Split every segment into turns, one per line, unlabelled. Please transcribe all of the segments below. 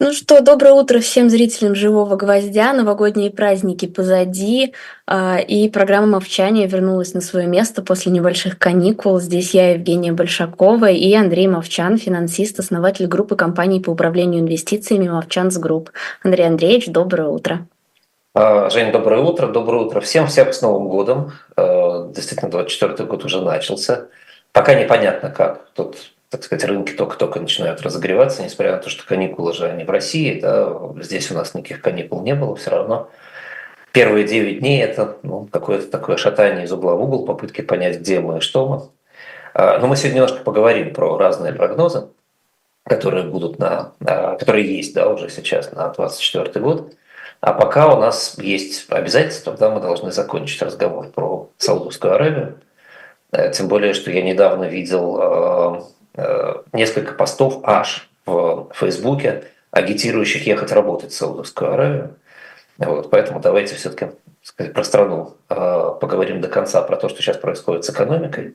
Ну что, доброе утро всем зрителям «Живого гвоздя». Новогодние праздники позади, а, и программа «Мовчание» вернулась на свое место после небольших каникул. Здесь я, Евгения Большакова, и Андрей Мовчан, финансист, основатель группы компаний по управлению инвестициями «Movchan's Group». Андрей Андреевич, доброе утро.
А, Женя, доброе утро. Доброе утро всем. Всех с Новым годом. А, действительно, 24 год уже начался. Пока непонятно как. Тут так сказать, рынки только-только начинают разогреваться, несмотря на то, что каникулы же они в России, да, здесь у нас никаких каникул не было, все равно первые 9 дней это ну, какое-то такое шатание из угла в угол, попытки понять, где мы и что мы. А, но мы сегодня немножко поговорим про разные прогнозы, которые будут на, которые есть да, уже сейчас на 2024 год. А пока у нас есть обязательства, да, мы должны закончить разговор про Саудовскую Аравию. Э, тем более, что я недавно видел э, несколько постов аж в Фейсбуке, агитирующих ехать работать в Саудовскую Аравию. Вот, поэтому давайте все-таки про страну э, поговорим до конца, про то, что сейчас происходит с экономикой.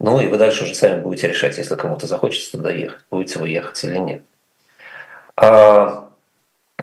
Ну и вы дальше уже сами будете решать, если кому-то захочется туда ехать, будете вы ехать или нет. А,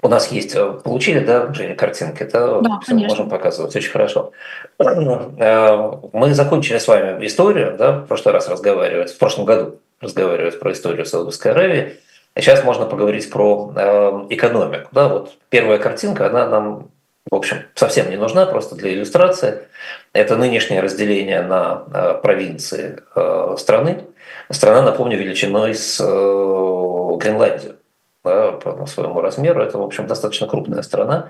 у нас есть, э, получили, да, Женя, картинки? Да,
да
Все, можем показывать, очень хорошо. Мы закончили с вами историю, да, в прошлый раз разговаривать, в прошлом году разговаривать про историю Саудовской Аравии. А сейчас можно поговорить про э, экономику. Да, вот первая картинка, она нам, в общем, совсем не нужна, просто для иллюстрации. Это нынешнее разделение на э, провинции э, страны. Страна, напомню, величиной с э, Гренландию да, по своему размеру. Это, в общем, достаточно крупная страна.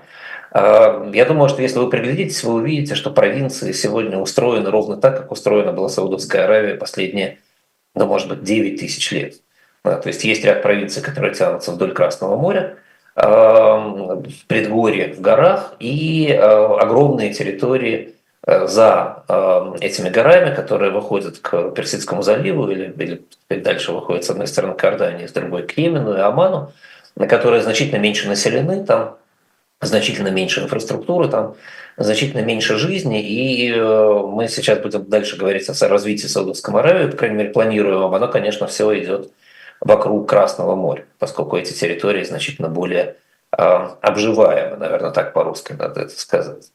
Э, я думаю, что если вы приглядитесь, вы увидите, что провинции сегодня устроены ровно так, как устроена была Саудовская Аравия последние ну, может быть, 9 тысяч лет. Да, то есть есть ряд провинций, которые тянутся вдоль Красного моря, в предгорье, в горах, и огромные территории э, за этими горами, которые выходят к Персидскому заливу или, или дальше выходят с одной стороны к Иордании, с другой к Йемену и Оману, которые значительно меньше населены, там значительно меньше инфраструктуры, там значительно меньше жизни, и э, мы сейчас будем дальше говорить о развитии Саудовской Аравии, по крайней мере, планируем, оно, конечно, все идет вокруг Красного моря, поскольку эти территории значительно более э, обживаемы, наверное, так по-русски надо это сказать.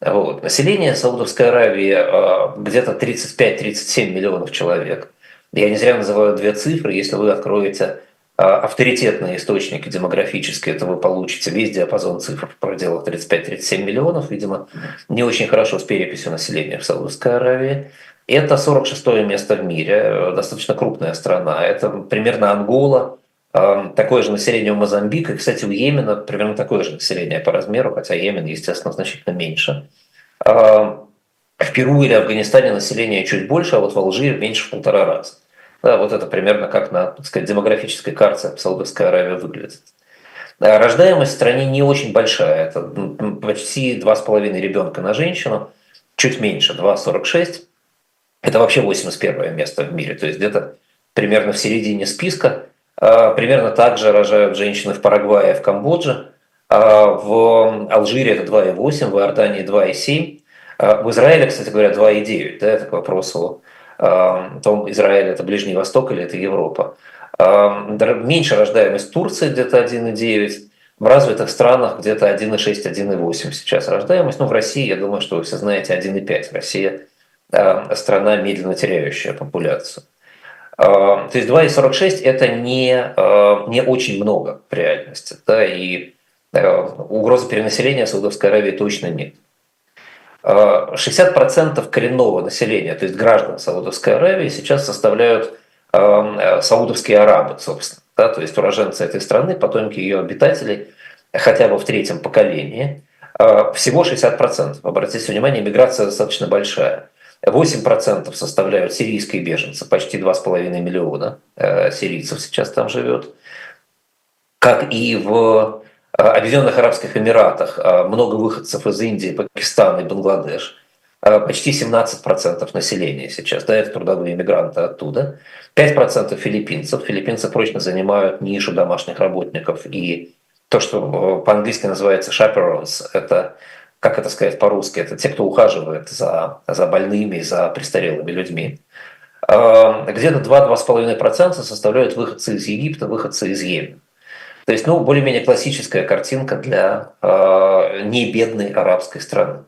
Вот. Население Саудовской Аравии э, где-то 35-37 миллионов человек. Я не зря называю две цифры. Если вы откроете авторитетные источники демографические, это вы получите весь диапазон цифр в пределах 35-37 миллионов, видимо, не очень хорошо с переписью населения в Саудовской Аравии. Это 46 место в мире, достаточно крупная страна. Это примерно Ангола, а, такое же население у Мозамбика. И, кстати, у Йемена примерно такое же население по размеру, хотя Йемен, естественно, значительно меньше. А, в Перу или Афганистане население чуть больше, а вот в Алжире меньше в полтора раза. Да, вот это примерно как на так сказать, демографической карте Саудовская Аравия выглядит. Рождаемость в стране не очень большая. Это почти 2,5 ребенка на женщину, чуть меньше, 2,46. Это вообще 81 место в мире. То есть где-то примерно в середине списка. А, примерно так же рожают женщины в Парагвае, в Камбодже. А, в Алжире это 2,8, в Иордании 2,7. А, в Израиле, кстати говоря, 2,9. Да, это к вопросу том Израиль это Ближний Восток или это Европа. Меньше рождаемость Турции где-то 1,9, в развитых странах где-то 1,6, 1,8 сейчас рождаемость. Ну, в России, я думаю, что вы все знаете, 1,5. Россия страна, медленно теряющая популяцию. То есть 2,46 это не, не очень много в реальности. Да, и угрозы перенаселения Саудовской Аравии точно нет. 60% коренного населения, то есть граждан Саудовской Аравии, сейчас составляют эм, э, саудовские арабы, собственно. Да, то есть уроженцы этой страны, потомки ее обитателей, хотя бы в третьем поколении. Э, всего 60%. Обратите внимание, миграция достаточно большая. 8% составляют сирийские беженцы, почти 2,5 миллиона э, сирийцев сейчас там живет. Как и в Объединенных Арабских Эмиратах э, много выходцев из Индии, Пакистана и Бангладеш. Э, почти 17% населения сейчас, да, это трудовые иммигранты оттуда. 5% филиппинцев. Филиппинцы прочно занимают нишу домашних работников. И то, что по-английски называется chaperones, это, как это сказать по-русски, это те, кто ухаживает за, за больными, за престарелыми людьми. Где-то 2-2,5% составляют выходцы из Египта, выходцы из Йемена. То есть, ну, более-менее классическая картинка для э, небедной арабской страны.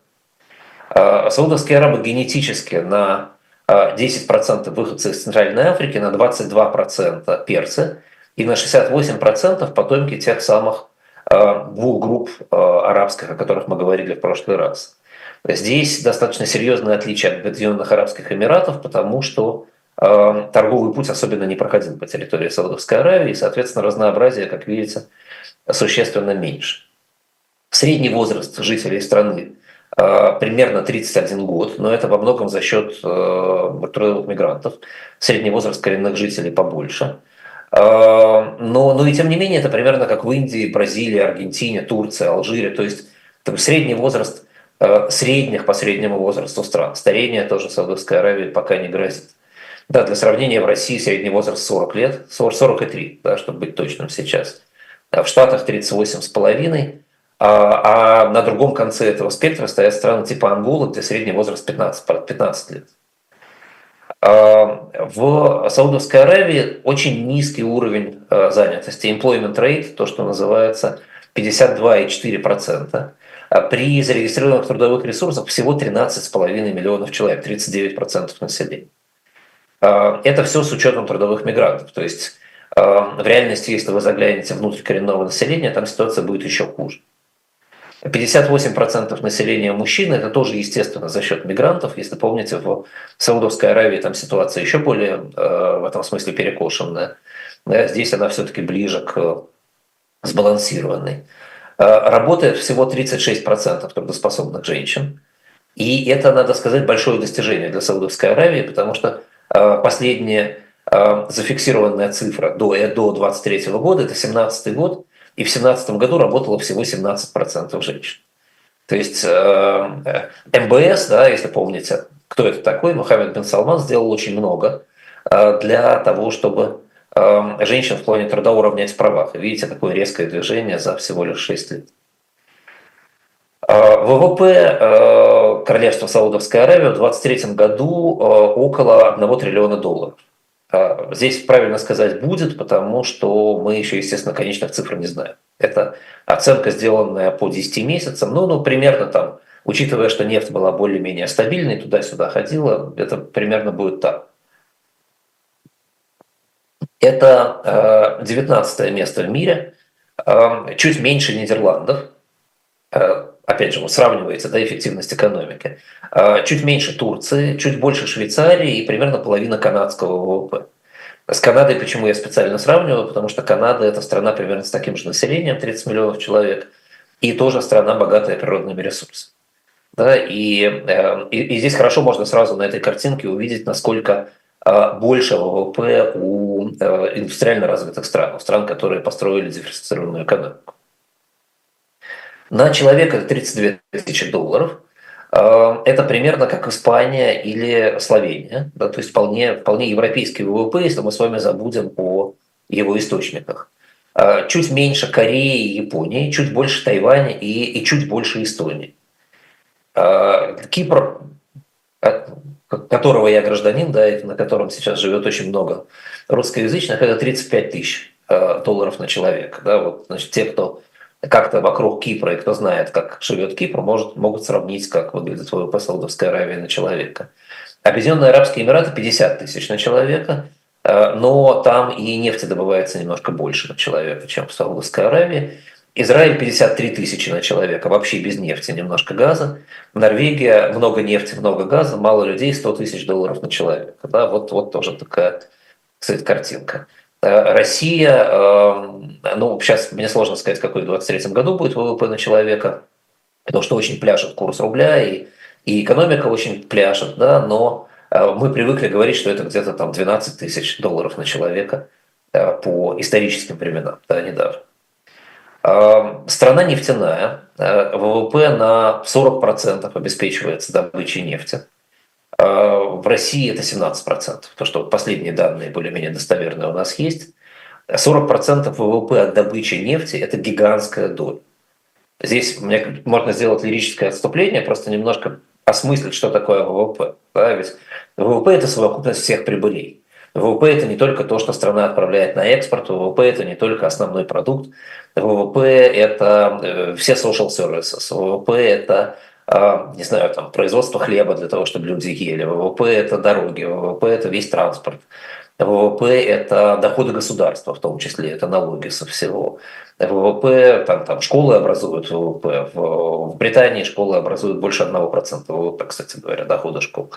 Э, саудовские арабы генетически на 10% выходцы из Центральной Африки, на 22% перцы и на 68% потомки тех самых двух групп арабских, о которых мы говорили в прошлый раз. Здесь достаточно серьезное отличие от Объединенных Арабских Эмиратов, потому что э, торговый путь особенно не проходил по территории Саудовской Аравии, и, соответственно, разнообразие, как видите, существенно меньше. Средний возраст жителей страны э, примерно 31 год, но это во многом за счет э, трудовых мигрантов. Средний возраст коренных жителей побольше. Но, но и тем не менее, это примерно как в Индии, Бразилии, Аргентине, Турции, Алжире. То есть средний возраст Э, средних по среднему возрасту стран. Старение тоже Саудовской Аравии пока не грозит. Да, для сравнения, в России средний возраст 40 лет, 40, 43, да, чтобы быть точным сейчас. А в Штатах 38,5, а, а на другом конце этого спектра стоят страны типа Анголы, где средний возраст 15, 15 лет. А, в Саудовской Аравии очень низкий уровень э, занятости, employment rate, то, что называется 52,4%. А при зарегистрированных трудовых ресурсах всего 13,5 миллионов человек, 39% населения. А, это все с учетом трудовых мигрантов. То есть а, в реальности, если вы заглянете внутрь коренного населения, там ситуация будет еще хуже. 58% населения мужчин, это тоже, естественно, за счет мигрантов. Если помните, в Саудовской Аравии там ситуация еще более в этом смысле перекошенная. Здесь она все-таки ближе к сбалансированной. Э, работает всего 36% трудоспособных женщин. И это, надо сказать, большое достижение для Саудовской Аравии, потому что э, последняя э, зафиксированная цифра до, до 23 года, это 17 год, и в 17 году работало всего 17% женщин. То есть МБС, да, если помните, кто это такой, Мухаммед бен Салман сделал очень много для того, чтобы женщин в плане труда уравнять в правах. видите, такое резкое движение за всего лишь 6 лет. Э, ВВП э, Королевства Саудовской Аравии в 2023 году э, около 1 триллиона долларов. Здесь правильно сказать будет, потому что мы еще, естественно, конечных цифр не знаем. Это оценка, сделанная по 10 месяцам, ну, ну примерно там, учитывая, что нефть была более-менее стабильной, туда-сюда ходила, это примерно будет так. Это 19 э, место в мире, э, чуть меньше Нидерландов. Э, опять же, вот сравнивается да, эффективность экономики. Чуть меньше Турции, чуть больше Швейцарии и примерно половина канадского ВВП. С Канадой почему я специально сравниваю? Потому что Канада – это страна примерно с таким же населением, 30 миллионов человек, и тоже страна, богатая природными ресурсами. Да, и, и, и здесь хорошо можно сразу на этой картинке увидеть, насколько а, больше ВВП у э, индустриально развитых стран, у стран, которые построили диверсифицированную экономику. На человека 32 тысячи долларов. А, это примерно как Испания или Словения, да, то есть вполне, вполне европейский ВВП, если мы с вами забудем о его источниках. А, чуть меньше Кореи и Японии, чуть больше Тайваня и, и чуть больше Эстонии. Кипр которого я гражданин, да, и на котором сейчас живет очень много русскоязычных, это 35 тысяч долларов на человека. Да, вот, значит, те, кто как-то вокруг Кипра и кто знает, как живет Кипр, может, могут сравнить, как выглядит ВВП Саудовской Аравии на человека. Объединенные Арабские Эмираты 50 тысяч на человека, э, но там и нефти добывается немножко больше на человека, чем в Саудовской Аравии. Израиль 53 тысячи на человека, вообще без нефти, немножко газа. Норвегия много нефти, много газа, мало людей, 100 тысяч долларов на человека. Да, вот, вот тоже такая, кстати, картинка. Э, Россия, эм, ну, сейчас мне сложно сказать, какой в 2023 году будет ВВП на человека, потому что очень пляшет курс рубля, и, и экономика очень пляшет, да, но э, мы привыкли говорить, что это где-то там 12 тысяч долларов на человека э, по историческим временам, да, недавно. Страна нефтяная, э, ВВП на 40% обеспечивается добычей нефти. Э, в России это 17%, то что последние данные более-менее достоверные у нас есть. 40% ВВП от добычи нефти – это гигантская доля. Здесь мне можно сделать лирическое отступление, просто немножко осмыслить, что такое ВВП. Да? Ведь ВВП – это совокупность всех прибылей. ВВП – это не только то, что страна отправляет на экспорт, ВВП – это не только основной продукт, ВВП – это э, все social services, ВВП – это а, не знаю, там, производство хлеба для того, чтобы люди ели, ВВП – это дороги, ВВП – это весь транспорт, ВВП – это доходы государства, в том числе, это налоги со всего. ВВП, там, там школы образуют ВВП, в, в Британии школы образуют больше 1% ВВП, кстати говоря, дохода школ.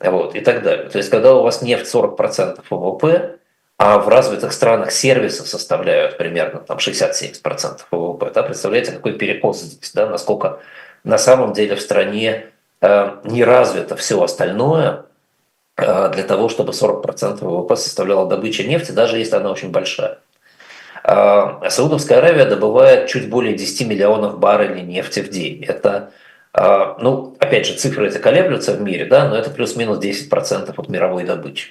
Вот, и так далее. То есть, когда у вас нефть 40% ВВП, а в развитых странах сервисы составляют примерно там 60-70% ВВП, да, представляете, какой перекос здесь, да, насколько на самом деле в стране э, не развито все остальное э, для того, чтобы 40% ВВП составляла добыча нефти, даже если она очень большая. Э, Саудовская Аравия добывает чуть более 10 миллионов баррелей нефти в день. Это, ну, опять же, цифры эти колеблются в мире, да, но это плюс-минус 10% от мировой добычи.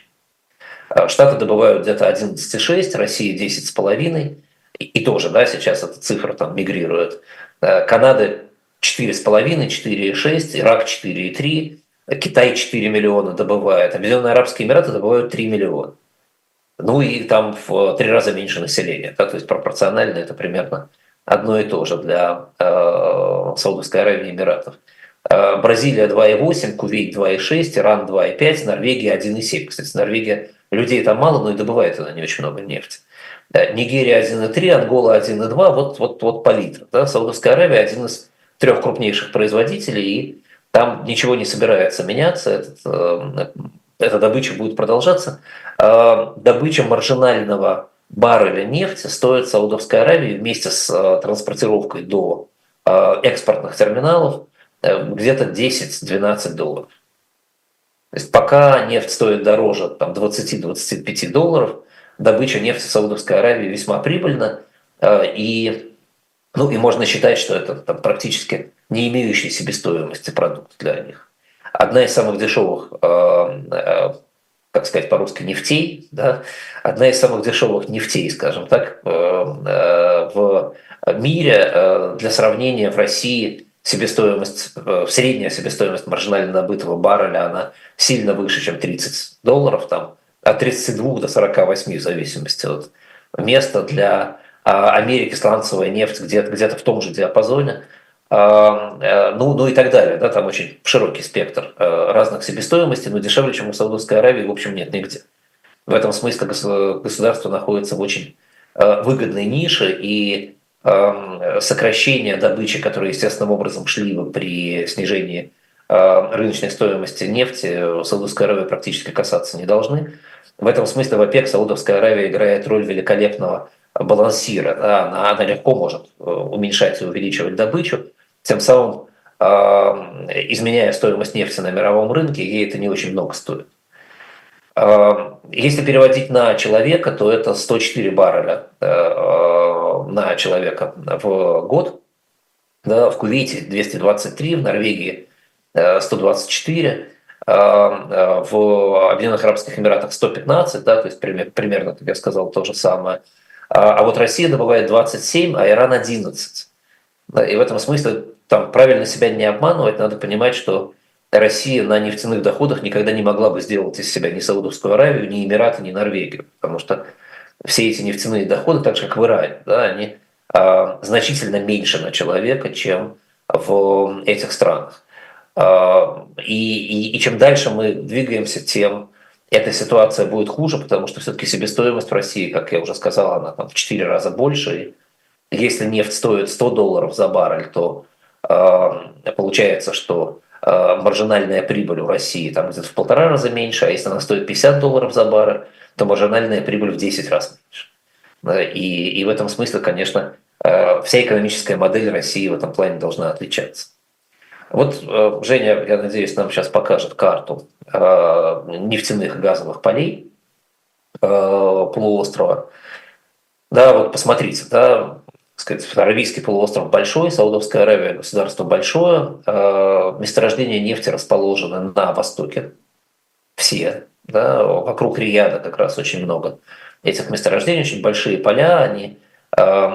Штаты добывают где-то 11,6, Россия 10,5, и тоже, да, сейчас эта цифра там мигрирует. Канада 4,5, 4,6, Ирак 4,3, Китай 4 миллиона добывает, Объединенные Арабские Эмираты добывают 3 миллиона. Ну и там в три раза меньше населения. Да, то есть пропорционально это примерно одно и то же для э, Саудовской Аравии и Эмиратов. Э, Бразилия 2,8, Кувейт 2,6, Иран 2,5, Норвегия 1,7. Кстати, Норвегия, людей там мало, но и добывает она не очень много нефти. Нигерия 1,3, Ангола 1,2, вот, вот, вот палитра. Да? Саудовская Аравия один из трех крупнейших производителей, и там ничего не собирается меняться, этот, э, эта добыча будет продолжаться. Э, добыча маржинального барреля нефти стоит Саудовской Аравии вместе с э, транспортировкой до экспортных терминалов где-то 10-12 долларов. То есть пока нефть стоит дороже там, 20-25 долларов, добыча нефти в Саудовской Аравии весьма прибыльна. И ну и можно считать, что это там, практически не имеющий себестоимости продукт для них. Одна из самых дешевых, э, э, как сказать по-русски, нефтей, да, одна из самых дешевых нефтей, скажем так, э, э, в мире для сравнения в России себестоимость, средняя себестоимость маржинально добытого барреля, она сильно выше, чем 30 долларов, там, от 32 до 48 в зависимости от места для Америки сланцевая нефть где-то где в том же диапазоне, а, э, ну, ну и так далее. Да, там очень широкий спектр э, разных себестоимостей, но дешевле, чем у Саудовской Аравии, в общем, нет нигде. В этом смысле государство находится в очень э, выгодной нише, и сокращение добычи, которые естественным образом шли бы при снижении рыночной стоимости нефти, Саудовской Аравии практически касаться не должны. В этом смысле в ОПЕК Саудовская Аравия играет роль великолепного балансира, да, она, она легко может э, уменьшать и увеличивать добычу, тем самым э, изменяя стоимость нефти на мировом рынке, ей это не очень много стоит. Э, если переводить на человека, то это 104 барреля э, на человека в год. Да, в Кувейте 223, в Норвегии 124, э, э, в Объединенных Арабских Эмиратах 115, да, то есть примерно, как я сказал, то же самое – а, а вот Россия добывает 27, а Иран 11. И в этом смысле там правильно себя не обманывать, надо понимать, что Россия на нефтяных доходах никогда не могла бы сделать из себя ни Саудовскую Аравию, ни Эмираты, ни Норвегию, потому что все эти нефтяные доходы, так же как в Иране, да, они а, значительно меньше на человека, чем в этих странах. А, и, и, и чем дальше мы двигаемся, тем эта ситуация будет хуже, потому что все-таки себестоимость в России, как я уже сказал, она там в 4 раза больше. Если нефть стоит 100 долларов за баррель, то э, получается, что э, маржинальная прибыль у России там где-то в полтора раза меньше, а если она стоит 50 долларов за баррель, то маржинальная прибыль в 10 раз меньше. И, и в этом смысле, конечно, э, вся экономическая модель России в этом плане должна отличаться. Вот э, Женя, я надеюсь, нам сейчас покажет карту э, нефтяных и газовых полей э, полуострова. Да, вот посмотрите, да, сказать, Аравийский полуостров большой, Саудовская Аравия государство большое, месторождения нефти расположены на востоке, все, да, вокруг Рияда как раз очень много этих месторождений, очень большие поля, они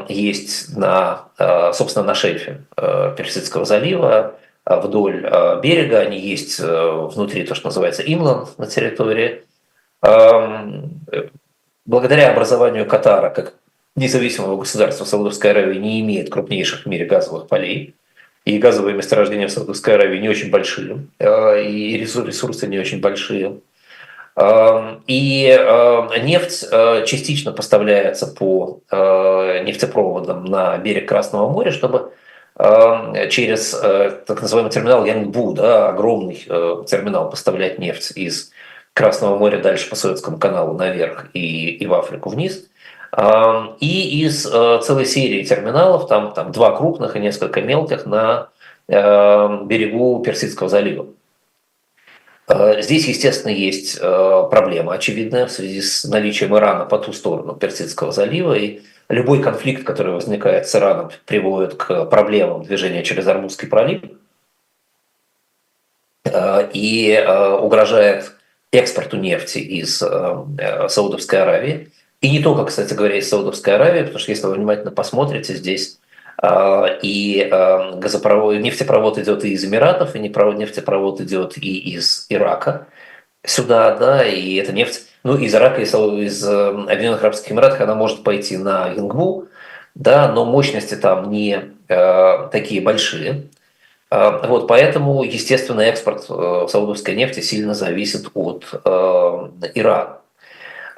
есть на, собственно, на шельфе Персидского залива, вдоль э, берега, они есть э, внутри то, что называется инланд на территории, благодаря образованию Катара как независимого государства Саудовская Аравия не имеет крупнейших в мире газовых полей, и газовые месторождения в Саудовской Аравии не очень большие, э, и ресурсы не очень большие. Эм, и нефть частично поставляется по нефтепроводам на берег Красного моря, чтобы эм, через так называемый терминал Янгбу, да, огромный терминал, поставлять нефть из Красного моря дальше по Советскому каналу наверх и, и в Африку вниз. И из э, целой серии терминалов, там, там два крупных и несколько мелких на берегу Персидского залива. Э, здесь, естественно, есть э, проблема очевидная в связи с наличием Ирана по ту сторону Персидского залива. И любой конфликт, который возникает с Ираном, приводит к проблемам движения через Армузский пролив и угрожает экспорту нефти из э, э, Саудовской Аравии. И не только, кстати говоря, из Саудовской Аравии, потому что если вы внимательно посмотрите, здесь э, и газопровод, нефтепровод идет и из Эмиратов, и нефтепровод идет и из Ирака сюда, да, и эта нефть, ну, из Ирака, из, из Объединенных Арабских Эмиратов, она может пойти на Ингбу, да, но мощности там не э, такие большие. А, вот, поэтому, естественно, экспорт э, саудовской нефти сильно зависит от э, Ирана.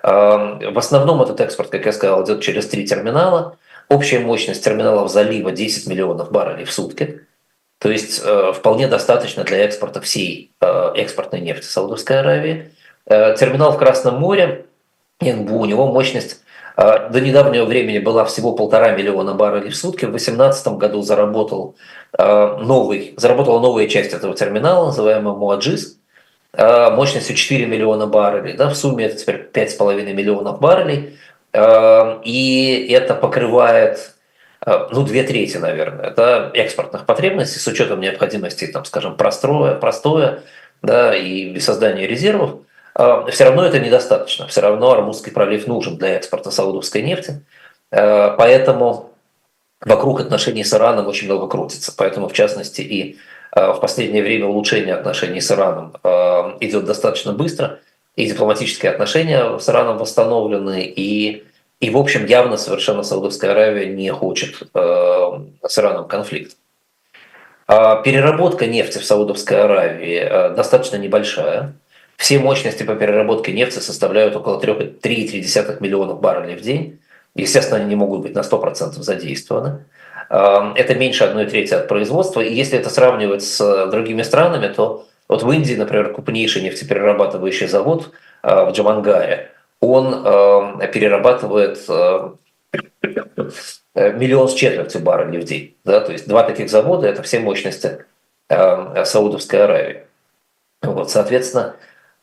А, в основном этот экспорт, как я сказал, идет через три терминала. Общая мощность терминалов залива 10 миллионов баррелей в сутки. То есть э, вполне достаточно для экспорта всей экспортной нефти Саудовской Аравии. Терминал в Красном море, НБУ, у него мощность до недавнего времени была всего полтора миллиона баррелей в сутки. В 2018 году заработал Э, новый, заработала новая часть этого терминала, называемый Муаджис, э, мощностью 4 миллиона баррелей. Да, в сумме это теперь 5,5 миллионов баррелей. Э, и это покрывает ну, две трети, наверное, да, экспортных потребностей с учетом необходимости, там, скажем, простое, простое да, и создания резервов. Все равно это недостаточно. Все равно Армузский пролив нужен для экспорта саудовской нефти. Поэтому вокруг отношений с Ираном очень много крутится. Поэтому, в частности, и э, в последнее время улучшение отношений с Ираном э, идет достаточно быстро, и дипломатические отношения с Ираном восстановлены, и, и в общем, явно совершенно Саудовская Аравия не хочет э, с Ираном конфликт. А переработка нефти в Саудовской Аравии достаточно небольшая. Все мощности по переработке нефти составляют около 3,3 миллионов баррелей в день. Естественно, они не могут быть на 100% задействованы. Эм, это меньше одной трети от производства. И если это сравнивать с другими странами, то вот в Индии, например, крупнейший нефтеперерабатывающий завод э, в Джамангаре, он эм, перерабатывает э, миллион с четвертью баррелей в день. Да? То есть два таких завода – это все мощности эм, Саудовской Аравии. Вот, соответственно,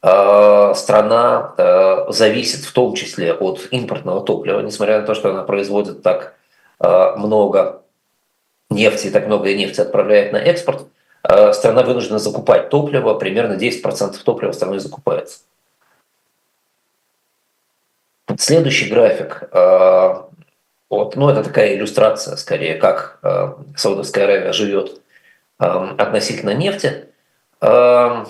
Э, страна э, зависит в том числе от импортного топлива, несмотря на то, что она производит так э, много нефти, так много нефти отправляет на экспорт, страна вынуждена закупать топливо, примерно 10% топлива страной закупается. Следующий график, вот, ну это такая иллюстрация скорее, как Саудовская Аравия живет относительно нефти. Что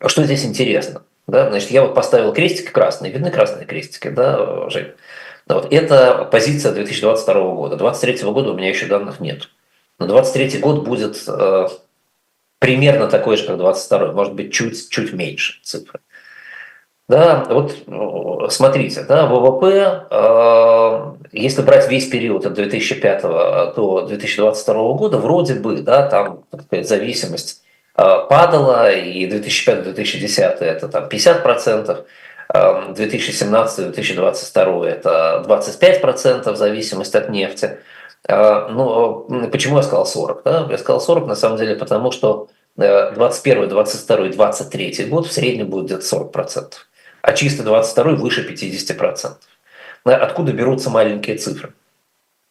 здесь интересно? Да, значит, я вот поставил крестик красный, видны красные крестики, да, Жень? Вот. Это позиция 2022 года. 2023 года у меня еще данных нет. Но 2023 год будет э, примерно такой же, как 2022, может быть, чуть, чуть меньше цифры. Да, вот э, смотрите, да, ВВП, э, если брать весь период от 2005 до 2022 года, вроде бы, да, там, так сказать, зависимость Э, падала, и 2005-2010 это там 50%, 2017-2022 это 25% в зависимости от нефти. Э, ну, почему я сказал 40? Да? Я сказал 40 на самом деле потому, что 21, 22, 23 год в среднем будет где-то 40%, а чисто 22 выше 50%. Откуда берутся маленькие цифры?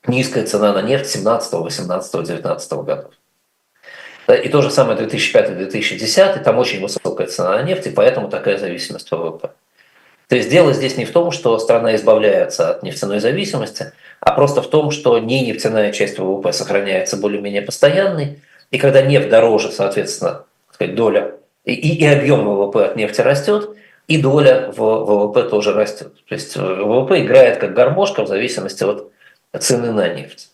Низкая цена на нефть 17, 18, 19 годов. И то же самое 2005-2010, там очень высокая цена на нефть, и поэтому такая зависимость ВВП. То есть дело здесь не в том, что страна избавляется от нефтяной зависимости, а просто в том, что не нефтяная часть ВВП сохраняется более-менее постоянной, и когда нефть дороже, соответственно, доля и, и объем ВВП от нефти растет, и доля в ВВП тоже растет. То есть ВВП играет как гармошка в зависимости от цены на нефть.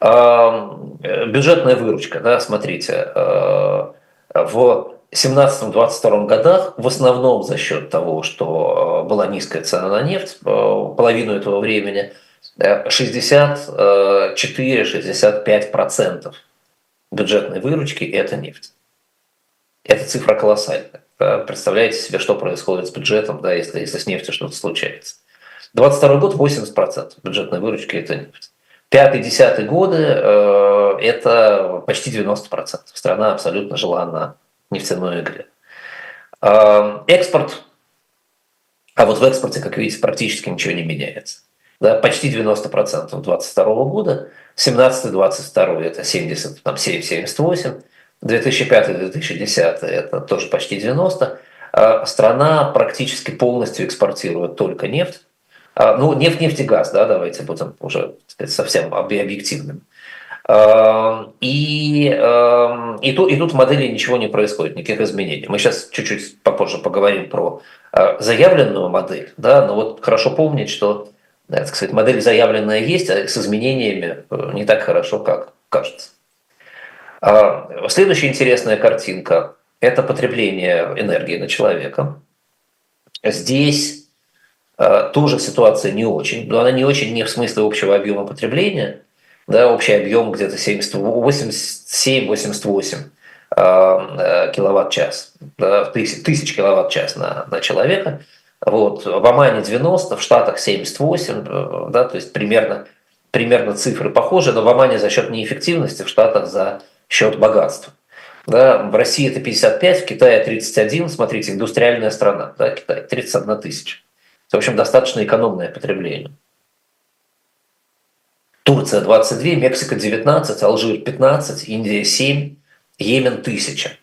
Бюджетная выручка, да, смотрите, в 17-22 годах в основном за счет того, что была низкая цена на нефть, половину этого времени, 64-65% бюджетной выручки – это нефть. Эта цифра колоссальная. Представляете себе, что происходит с бюджетом, да, если, если с нефтью что-то случается. 22 год 80% бюджетной выручки – это нефть. Пятый-десятый годы э, – это почти 90%. Страна абсолютно жила на нефтяной игре. Э, экспорт, а вот в экспорте, как видите, практически ничего не меняется. Да, почти 90% 22 года, 17-22 это 77-78, 2005-2010 это тоже почти 90. А страна практически полностью экспортирует только нефть. А, ну, нефть, нефть и газ, да, давайте будем уже сказать, совсем объективным. А, и, и, тут, и тут в модели ничего не происходит, никаких изменений. Мы сейчас чуть-чуть попозже поговорим про заявленную модель, да, но вот хорошо помнить, что так сказать, модель заявленная есть, а с изменениями э, не так хорошо, как кажется. А следующая интересная картинка – это потребление энергии на человека. Здесь э, тоже ситуация не очень, но она не очень не в смысле общего объема потребления, да, общий объем где-то 87-88 э, киловатт-час, тысяч, тысяч киловатт-час на, на человека – вот. В Омане 90, в Штатах 78, э, да, то есть примерно, примерно цифры похожи, но в Омане за счет неэффективности, в Штатах за счет богатства. Да, в России это 55, в Китае 31, смотрите, индустриальная страна, да, Китай 31 тысяча. В общем, достаточно экономное потребление. Турция 22, Мексика 19, Алжир 15, Индия 7, Йемен 1000.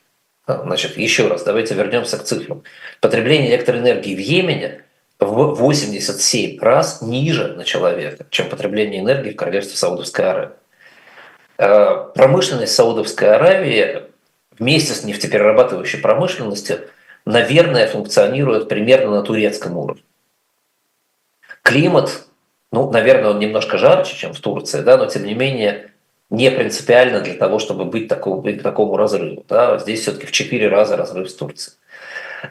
Значит, еще раз, давайте вернемся к цифрам. Потребление электроэнергии в Йемене в 87 раз ниже на человека, чем потребление энергии в королевстве Саудовской Аравии. Э, промышленность Саудовской Аравии вместе с нефтеперерабатывающей промышленностью, наверное, функционирует примерно на турецком уровне. Климат, ну, наверное, он немножко жарче, чем в Турции, да, но тем не менее не принципиально для того, чтобы быть такому, к такому разрыву. Да? Здесь все-таки в четыре раза разрыв с Турцией.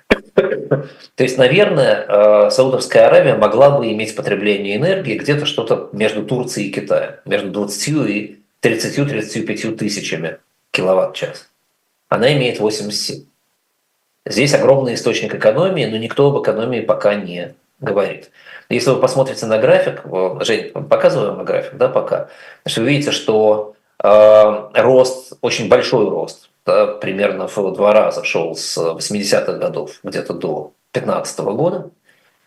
То есть, наверное, э, Саудовская Аравия могла бы иметь потребление энергии где-то что-то между Турцией и Китаем, между 20 и 30-35 тысячами киловатт-час. Она имеет 87. Здесь огромный источник экономии, но никто об экономии пока не говорит. Если вы посмотрите на график, Жень, показываем график, да, пока, вы видите, что э, рост, очень большой рост, да, примерно в два раза шел с 80-х годов где-то до 2015 года.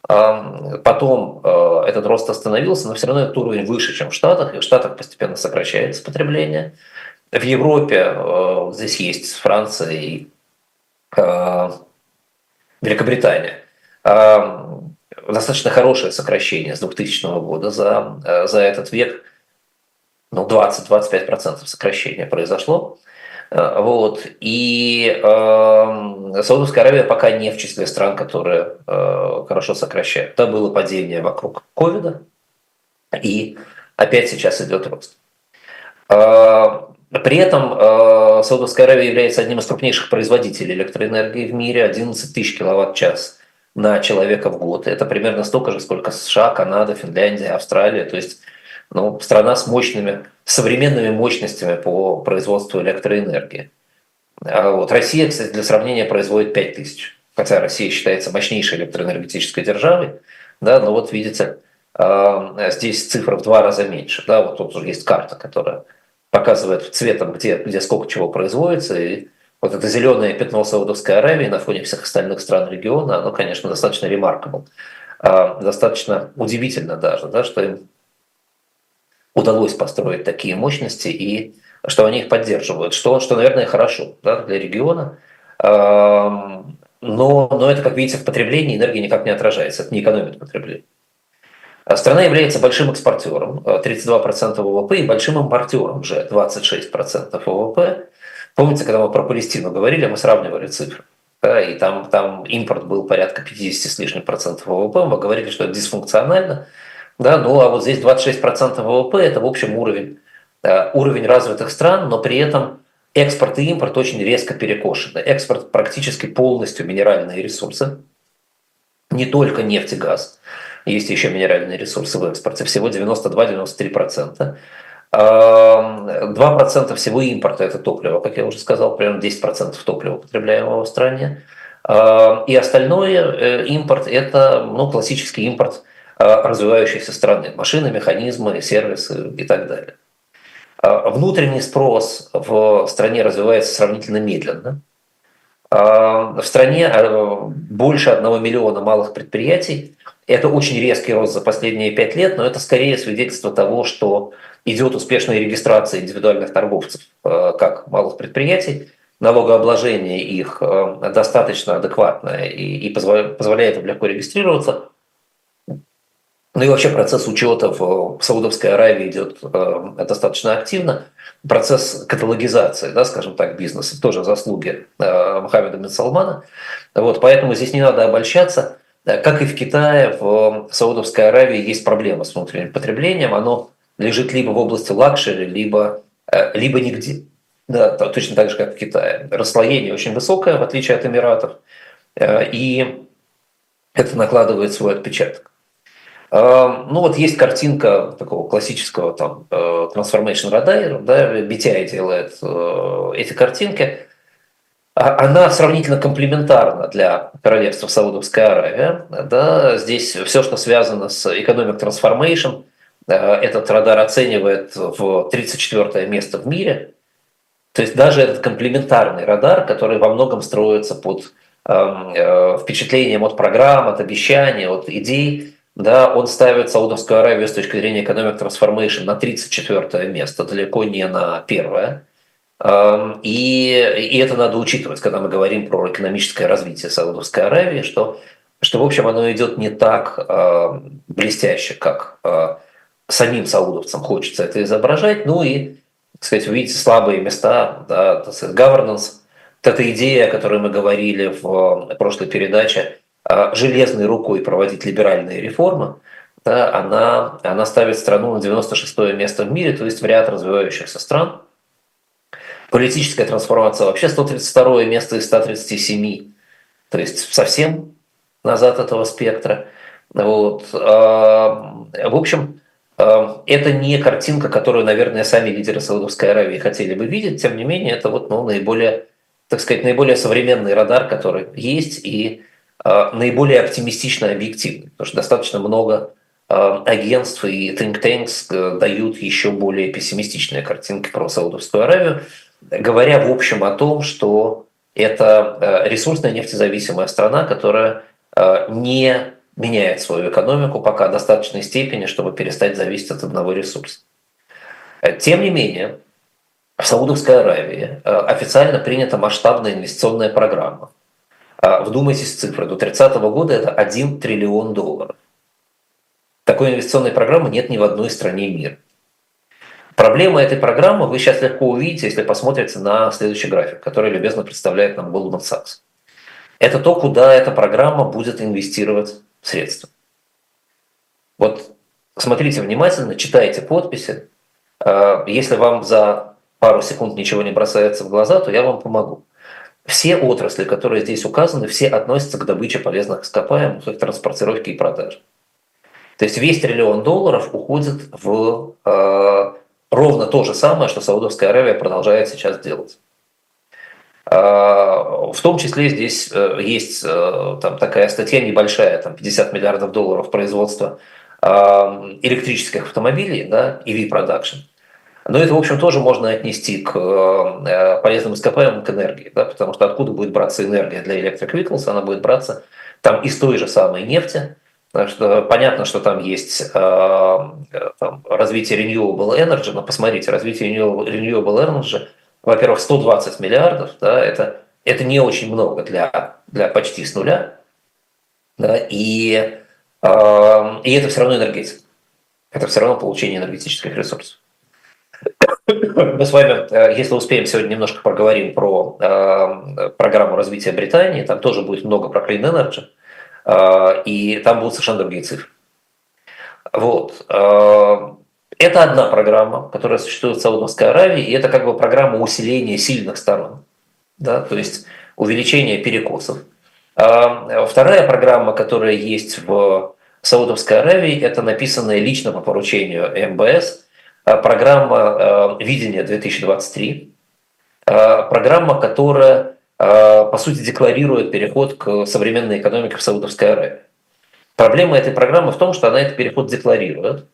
Потом э, этот рост остановился, но все равно этот уровень выше, чем в Штатах, и в Штатах постепенно сокращается потребление. В Европе э, здесь есть Франция и э, Великобритания достаточно хорошее сокращение с 2000 года за, за этот век. Ну, 20-25% сокращения произошло. Вот. И Саудовская Аравия пока не в числе стран, которые э, хорошо сокращают. Да, было падение вокруг ковида, и опять сейчас идет рост. Э, при этом э, Саудовская Аравия является одним из крупнейших производителей электроэнергии в мире, 11 тысяч киловатт-час на человека в год. Это примерно столько же, сколько США, Канада, Финляндия, Австралия. То есть ну, страна с мощными, современными мощностями по производству электроэнергии. А вот Россия, кстати, для сравнения производит 5 тысяч. Хотя Россия считается мощнейшей электроэнергетической державой, да, но вот видите, а, здесь цифра в два раза меньше. Да, вот тут уже есть карта, которая показывает цветом, где, где сколько чего производится, и вот это зеленое пятно Саудовской Аравии на фоне всех остальных стран региона, оно, конечно, достаточно remarkable. А, достаточно удивительно даже, да, что им удалось построить такие мощности и что они их поддерживают, что, что наверное, хорошо да, для региона. Но, но это, как видите, в потреблении энергии никак не отражается, это не экономит потребление. Страна является большим экспортером, 32% ВВП, и большим импортером уже 26% ВВП. Помните, когда мы про Палестину говорили, мы сравнивали цифры. да, и там, там импорт был порядка 50 с лишним процентов ВВП, мы говорили, что это дисфункционально, да, ну а вот здесь 26 процентов ВВП – это в общем уровень, уровень развитых стран, но при этом экспорт и импорт очень резко перекошены. Экспорт практически полностью минеральные ресурсы, не только нефть и газ, есть еще минеральные ресурсы в экспорте, всего 92-93%. 2% всего импорта – это топливо, как я уже сказал, примерно 10% топлива, потребляемого в стране. И остальное э, импорт – это ну, классический импорт развивающейся страны. Машины, механизмы, сервисы и так далее. Внутренний спрос в стране развивается сравнительно медленно. В стране э, больше одного миллиона малых предприятий. Это очень резкий рост за последние пять лет, но это скорее свидетельство того, что идет успешная регистрация индивидуальных торговцев э, как малых предприятий, налогообложение их э, достаточно адекватное и, позволяет им легко регистрироваться. Ну и вообще процесс учета в Саудовской Аравии идет э, достаточно активно. Процесс каталогизации, да, скажем так, бизнеса, тоже заслуги Мухаммеда бин Салмана. Вот, поэтому здесь не надо обольщаться. Как и в Китае, в Саудовской Аравии есть проблема с внутренним потреблением. Оно лежит либо в области luxury, либо, э, либо нигде. Да, точно так же, как в Китае. Расслоение очень высокое, в отличие от Эмиратов, э, и это накладывает свой отпечаток. Э, ну вот есть картинка такого классического там Transformation Radar, да, BTI делает эти картинки. А, она сравнительно комплементарна для королевства Саудовская Аравия. Да, здесь все, что связано с Economic Transformation – Э, этот радар оценивает в 34 место в мире. То есть даже этот комплементарный радар, который во многом строится под эм, э, впечатлением от программ, от обещаний, от идей, да, он ставит Саудовскую Аравию с точки зрения Economic Transformation на 34 место, далеко не на первое. И, и это надо учитывать, когда мы говорим про экономическое развитие Саудовской Аравии, что, что в общем, оно идет не так э, блестяще, как э, самим саудовцам хочется это изображать, ну и, так сказать, увидите слабые места, да, так сказать, governance, вот эта идея, о которой мы говорили в прошлой передаче, железной рукой проводить либеральные реформы, да, она, она ставит страну на 96 место в мире, то есть в ряд развивающихся стран. Политическая трансформация вообще 132 место из 137, то есть совсем назад этого спектра. Вот. А, в общем, Эм, это не картинка, которую, наверное, сами лидеры Саудовской Аравии хотели бы видеть. Тем не менее, это вот, ну, наиболее, так сказать, наиболее современный радар, который есть, и э, наиболее оптимистично объективный. Потому что достаточно много э, агентств и think tanks э, дают еще более пессимистичные картинки про Саудовскую Аравию, говоря в общем о том, что это ресурсная нефтезависимая страна, которая не меняет свою экономику пока в достаточной степени, чтобы перестать зависеть от одного ресурса. Э, тем не менее, в Саудовской Аравии э, официально принята масштабная инвестиционная программа. Э, вдумайтесь в цифры. До 30 года это 1 триллион долларов. Такой инвестиционной программы нет ни в одной стране мира. Проблема этой программы вы сейчас легко увидите, если посмотрите на следующий график, который любезно представляет нам Goldman Sachs. Это то, куда эта программа будет инвестировать средства. Вот смотрите внимательно, читайте подписи. А, если вам за пару секунд ничего не бросается в глаза, то я вам помогу. Все отрасли, которые здесь указаны, все относятся к добыче полезных ископаемых, их транспортировке и продаже. То есть весь триллион долларов уходит в э, ровно то же самое, что Саудовская Аравия продолжает сейчас делать. А, в том числе здесь э, есть э, там, такая статья небольшая, там 50 миллиардов долларов производства электрических автомобилей, да, EV production. Но это, в общем, тоже можно отнести к э, полезным ископаемым к энергии, да, потому что откуда будет браться энергия для electric vehicles, она будет браться там из той же самой нефти, так что понятно, что там есть там, развитие renewable energy, но посмотрите, развитие renewable energy – во-первых, 120 миллиардов, да, это, это не очень много для, для почти с нуля, да, и, э, и это все равно энергетика. Это все равно получение энергетических ресурсов. Мы с вами, если успеем, сегодня немножко поговорим про э, программу развития Британии. Там тоже будет много про Clean Energy. Э, и там будут совершенно другие цифры. Вот. Э, это одна программа, которая существует в Саудовской Аравии, и это как бы программа усиления сильных сторон. Да? То есть увеличение перекосов. Вторая программа, которая есть в Саудовской Аравии, это написанная лично по поручению МБС – программа э, «Видение 2023», э, программа, которая, по сути, декларирует переход к современной экономике в Саудовской Аравии. Проблема этой программы в том, что она этот переход декларирует.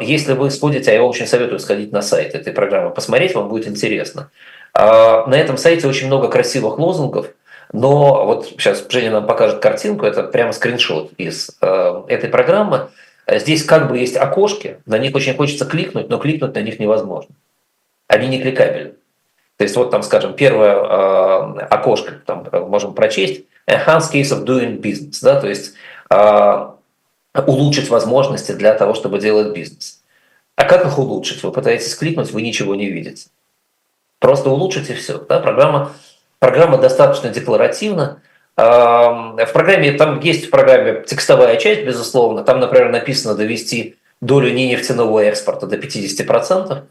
Если вы сходите, а я вам очень советую сходить на сайт этой программы, посмотреть, вам будет интересно. На этом сайте очень много красивых лозунгов, но вот сейчас Женя нам покажет картинку, это прямо скриншот из этой программы. Здесь как бы есть окошки, на них очень хочется кликнуть, но кликнуть на них невозможно. Они не кликабельны. То есть вот там, скажем, первое э, окошко, там можем прочесть, enhance case of doing business, да, то есть э, улучшить возможности для того, чтобы делать бизнес. А как их улучшить? Вы пытаетесь кликнуть, вы ничего не видите. Просто улучшите все. Да? Программа, программа достаточно декларативна, в программе, там есть в программе текстовая часть, безусловно. Там, например, написано довести долю ненефтяного экспорта до 50%.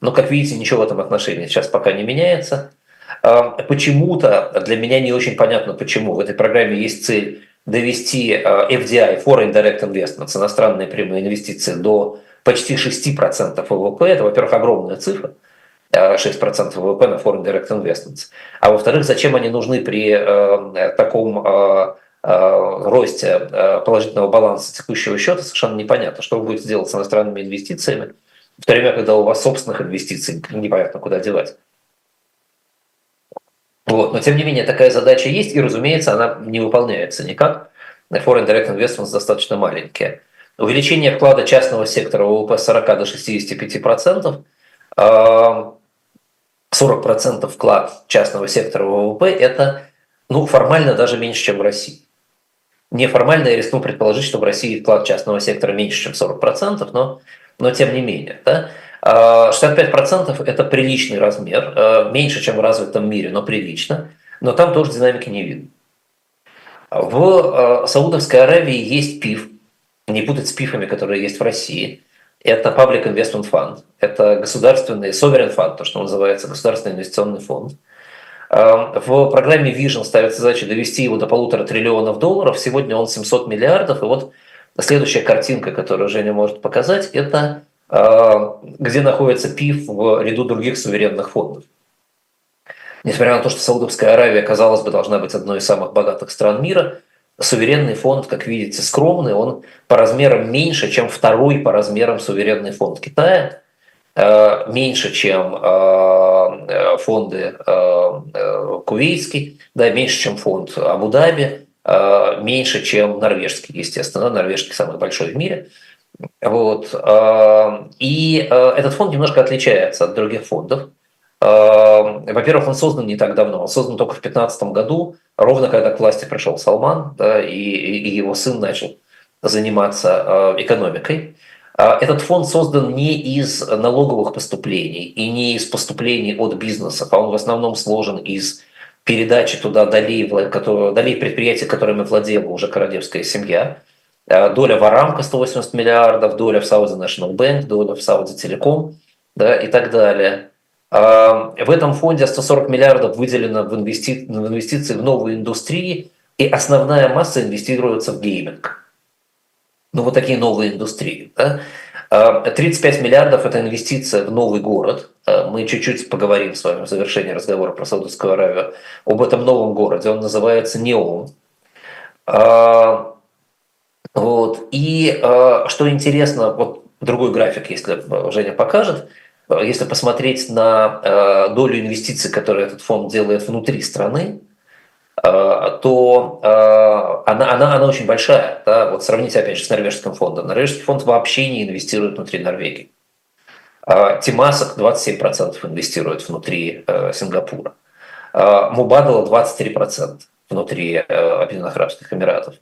Но, как видите, ничего в этом отношении сейчас пока не меняется. Почему-то для меня не очень понятно, почему в этой программе есть цель довести а, FDI, Foreign Direct Investments, иностранные прямые инвестиции, до почти 6% ВВП. Это, во-первых, огромная цифра. 6% ВВП на Foreign Direct Investments. А во-вторых, зачем они нужны при э, таком э, э, росте положительного баланса текущего счета, совершенно непонятно, что вы будете делать с иностранными инвестициями, в то время, когда у вас собственных инвестиций непонятно куда девать. Вот. Но тем не менее такая задача есть, и, разумеется, она не выполняется никак. Foreign Direct Investments достаточно маленькие. Увеличение вклада частного сектора ВВП с 40 до 65%. 40% вклад частного сектора ВВП – это ну, формально даже меньше, чем в России. Неформально я рискну предположить, что в России вклад частного сектора меньше, чем 40%, но, но тем не менее. Да? 65% а, – это приличный размер, а, меньше, чем в развитом мире, но прилично, но там тоже динамики не видно. В а, Саудовской Аравии есть ПИФ, не путать с ПИФами, которые есть в России – это Public Investment Fund, это государственный Sovereign Fund, то, что называется государственный инвестиционный фонд. Эм, в программе Vision ставится задача довести его до полутора триллионов долларов. Сегодня он 700 миллиардов. И вот следующая картинка, которую Женя может показать, это э, где находится ПИФ в ряду других суверенных фондов. Несмотря на то, что Саудовская Аравия, казалось бы, должна быть одной из самых богатых стран мира, суверенный фонд, как видите, скромный, он по размерам меньше, чем второй по размерам суверенный фонд Китая, э, меньше, чем э, фонды э, кувейтский, да, меньше, чем фонд Абу-Даби, меньше, чем норвежский, естественно. Норвежский самый большой в мире. Вот. И этот фонд немножко отличается от других фондов. Во-первых, он создан не так давно, он создан только в 2015 году, ровно когда к власти пришел Салман, да, и, и его сын начал заниматься э, экономикой. А этот фонд создан не из налоговых поступлений и не из поступлений от бизнеса, а он в основном сложен из передачи туда долей, долей предприятий, которыми владела уже королевская семья. А доля в Арамко 180 миллиардов, доля в Saudi National Bank, доля в Saudi Telecom да, и так далее. В этом фонде 140 миллиардов выделено в, инвести... в инвестиции в новые индустрии, и основная масса инвестируется в гейминг. Ну, вот такие новые индустрии. Да? 35 миллиардов – это инвестиция в новый город. Мы чуть-чуть поговорим с вами в завершении разговора про Саудовскую Аравию об этом новом городе. Он называется Неом. Вот. И что интересно, вот другой график, если Женя покажет – если посмотреть на э, долю инвестиций, которые этот фонд делает внутри страны, э, то э, она, она, она очень большая. Да? Вот сравните опять же с норвежским фондом. Норвежский фонд вообще не инвестирует внутри Норвегии. Тимасок 27% инвестирует внутри Сингапура. Мубадала 23% внутри Объединенных Арабских Эмиратов.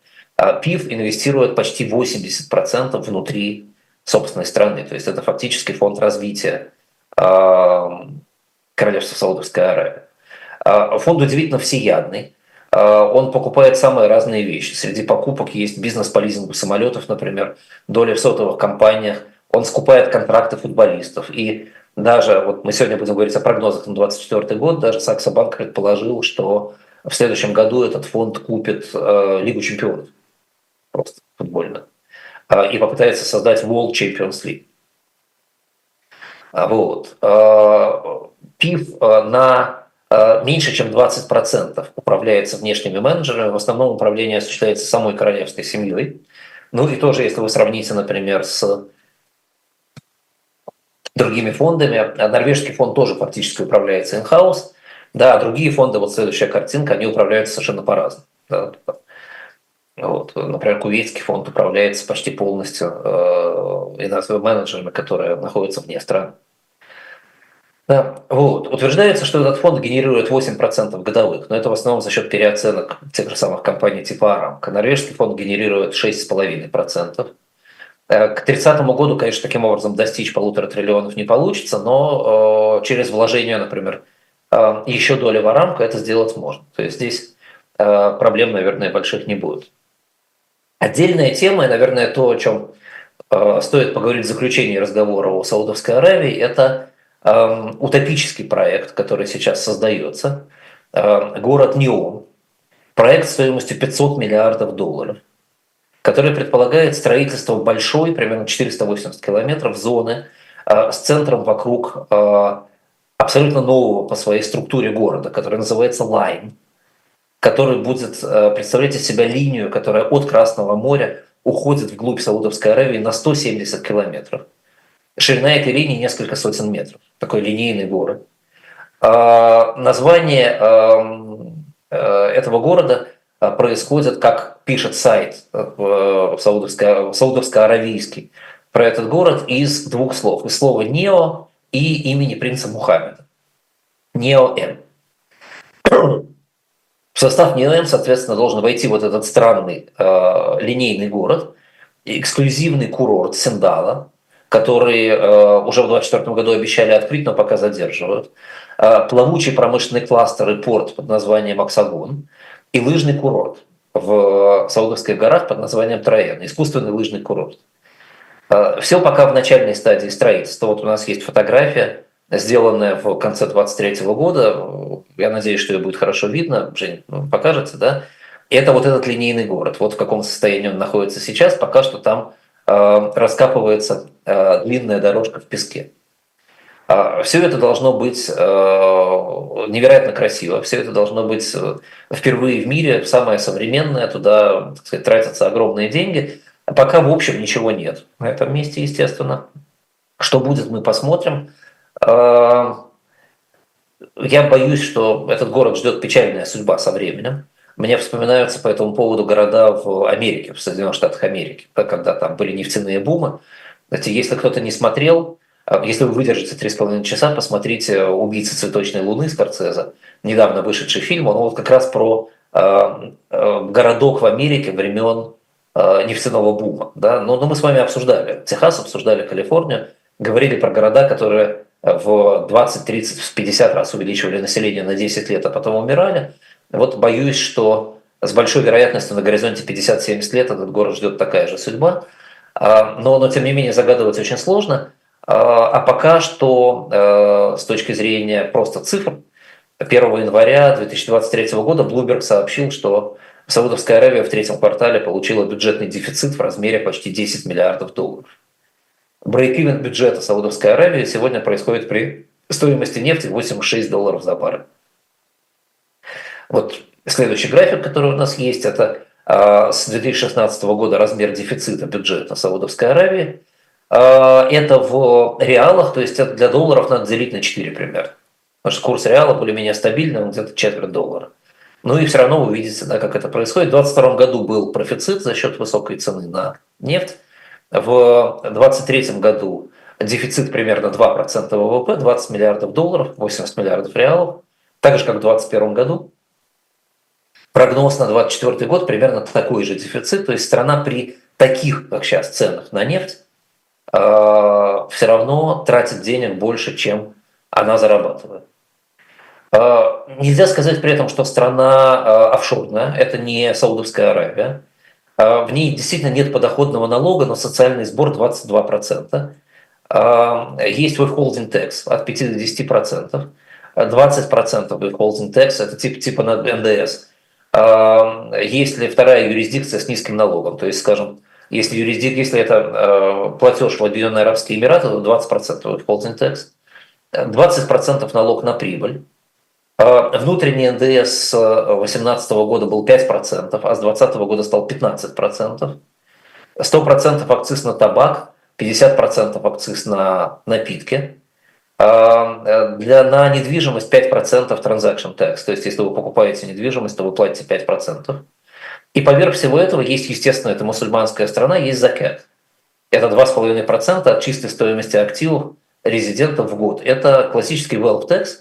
ПИФ инвестирует почти 80% внутри собственной страны. То есть это фактически фонд развития Королевства Саудовская Аравия. Фонд удивительно всеядный. Он покупает самые разные вещи. Среди покупок есть бизнес по лизингу самолетов, например, доли в сотовых компаниях. Он скупает контракты футболистов. И даже, вот мы сегодня будем говорить о прогнозах на 2024 год, даже Сакса Банк предположил, что в следующем году этот фонд купит э, Лигу чемпионов, просто футбольно, э, и попытается создать World Champions League. А, вот. Э, ПИФ э, на меньше, чем 20% управляется внешними менеджерами. В основном управление осуществляется самой королевской семьей. Ну и тоже, если вы сравните, например, с другими фондами, а норвежский фонд тоже фактически управляется in-house, да, а другие фонды, вот следующая картинка, они управляются совершенно по-разному. Вот. Например, кувейтский фонд управляется почти полностью э, менеджерами, которые находятся вне страны. Да, вот. Утверждается, что этот фонд генерирует 8% годовых, но это в основном за счет переоценок тех же самых компаний типа Арамка. Норвежский фонд генерирует 6,5%. Э, к 30 году, конечно, таким образом достичь полутора триллионов не получится, но э, через вложение, например, э, еще доли в Арамко это сделать можно. То есть здесь проблем, наверное, больших не будет. Отдельная тема, и, наверное, то, о чем стоит поговорить в заключении разговора о Саудовской Аравии, это Эм, утопический проект, который сейчас создается, эм, город Неом, проект стоимостью 500 миллиардов долларов, который предполагает строительство большой, примерно 480 километров, зоны э, с центром вокруг э, абсолютно нового по своей структуре города, который называется Лайм, который будет э, представлять из себя линию, которая от Красного моря уходит вглубь Саудовской Аравии на 170 километров – Ширина этой линии несколько сотен метров. Такой линейный город. А, название э, этого города а, происходит, как пишет сайт э, саудовско-аравийский про этот город, из двух слов. Из слова «нео» и имени принца Мухаммеда. «Нео-М». В состав НИОМ, соответственно, должен войти вот этот странный э, линейный город, эксклюзивный курорт Синдала, которые э, уже в 2024 году обещали открыть, но пока задерживают. Э, плавучий промышленный кластер и порт под названием Оксагон и лыжный курорт в Саудовских горах под названием Троен, искусственный лыжный курорт. Э, Все пока в начальной стадии строительства. Вот у нас есть фотография, сделанная в конце 2023 года. Я надеюсь, что ее будет хорошо видно. Жень, ну, покажется, да? Это вот этот линейный город. Вот в каком состоянии он находится сейчас. Пока что там Э, раскапывается э, длинная дорожка в песке. А все это должно быть э, невероятно красиво, все это должно быть впервые в мире, самое современное, туда так сказать, тратятся огромные деньги. Пока, в общем, ничего нет на этом месте, естественно. Что будет, мы посмотрим. Я боюсь, что этот город ждет печальная судьба со временем. Мне вспоминаются по этому поводу города в Америке, в Соединенных Штатах Америки, когда там были нефтяные бумы. Знаете, если кто-то не смотрел, а, если вы выдержите три с половиной часа, посмотрите «Убийцы цветочной луны» Скорцеза, недавно вышедший фильм, он вот как раз про э, э, городок в Америке времен э, нефтяного бума. Да? Но, но мы с вами обсуждали Техас, обсуждали Калифорнию, говорили про города, которые в 20, 30, 50 раз увеличивали население на 10 лет, а потом умирали. Вот боюсь, что с большой вероятностью на горизонте 50-70 лет этот город ждет такая же судьба. А, но, но тем не менее загадывать очень сложно. А, а пока что э, с точки зрения просто цифр, 1 января 2023 года Bloomberg сообщил, что Саудовская Аравия в третьем квартале получила бюджетный дефицит в размере почти 10 миллиардов долларов. Брейк-ивен бюджета Саудовской Аравии сегодня происходит при стоимости нефти 86 долларов за баррель. Вот следующий график, который у нас есть, это а, с 2016 года размер дефицита бюджета Саудовской Аравии. А, это в реалах, то есть это для долларов надо делить на 4 примерно. Потому что курс реала более-менее стабильный, он где-то четверть доллара. Ну и все равно вы видите, да, как это происходит. В 2022 году был профицит за счет высокой цены на нефть. В 2023 году дефицит примерно 2% ВВП, 20 миллиардов долларов, 80 миллиардов реалов. Так же, как в 2021 году прогноз на 2024 год примерно такой же дефицит. То есть страна при таких, как сейчас, ценах на нефть, э, все равно тратит денег больше, чем она зарабатывает. Нельзя сказать при этом, что страна офшорная, это не Саудовская Аравия. В ней действительно нет подоходного налога на социальный сбор 22%. Есть withholding tax от 5 до 10%. 20% withholding tax – это типа, типа НДС. Если вторая юрисдикция с низким налогом, то есть, скажем, если, юрисдик, если это платеж в Объединенные Арабские Эмираты, то 20% withholding tax, 20% налог на прибыль, Внутренний НДС с 2018 года был 5%, а с 2020 года стал 15%. 100% акциз на табак, 50% акциз на напитки. А, для, на недвижимость 5% transaction tax, то есть если вы покупаете недвижимость, то вы платите 5%. И поверх всего этого есть, естественно, это мусульманская страна, есть закат. Это 2,5% от чистой стоимости активов резидентов в год. Это классический wealth tax.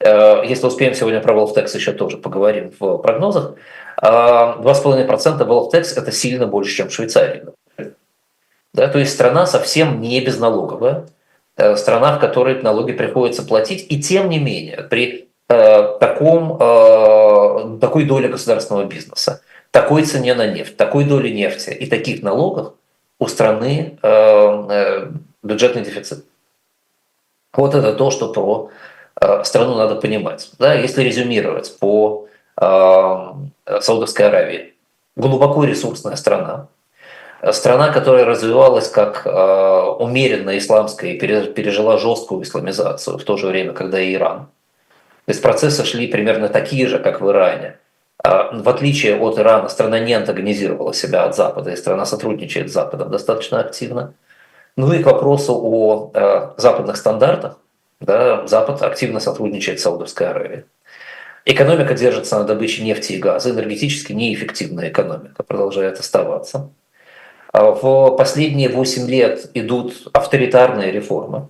Э, если успеем сегодня про wealth еще тоже поговорим в прогнозах. 2,5% wealth tax – это сильно больше, чем в Швейцарии. Да, то есть страна совсем не безналоговая. Э, страна, в которой налоги приходится платить, и тем не менее при э, таком, такой доле государственного бизнеса, такой цене на нефть, такой доле нефти и таких налогах у страны бюджетный дефицит. Вот это то, что про страну надо понимать. Да, если резюмировать по Саудовской Аравии, глубоко ресурсная страна, страна, которая развивалась как э, умеренно исламская и пережила жесткую исламизацию в то же время, когда и Иран. То есть процессы шли примерно такие же, как в Иране. В отличие от Ирана, страна не антагонизировала себя от Запада, и страна сотрудничает с Западом достаточно активно. Ну и к вопросу о э, западных стандартах. Да, Запад активно сотрудничает с Саудовской Аравией. Экономика держится на добыче нефти и газа, энергетически неэффективная экономика продолжает оставаться. А в последние 8 лет идут авторитарные реформы.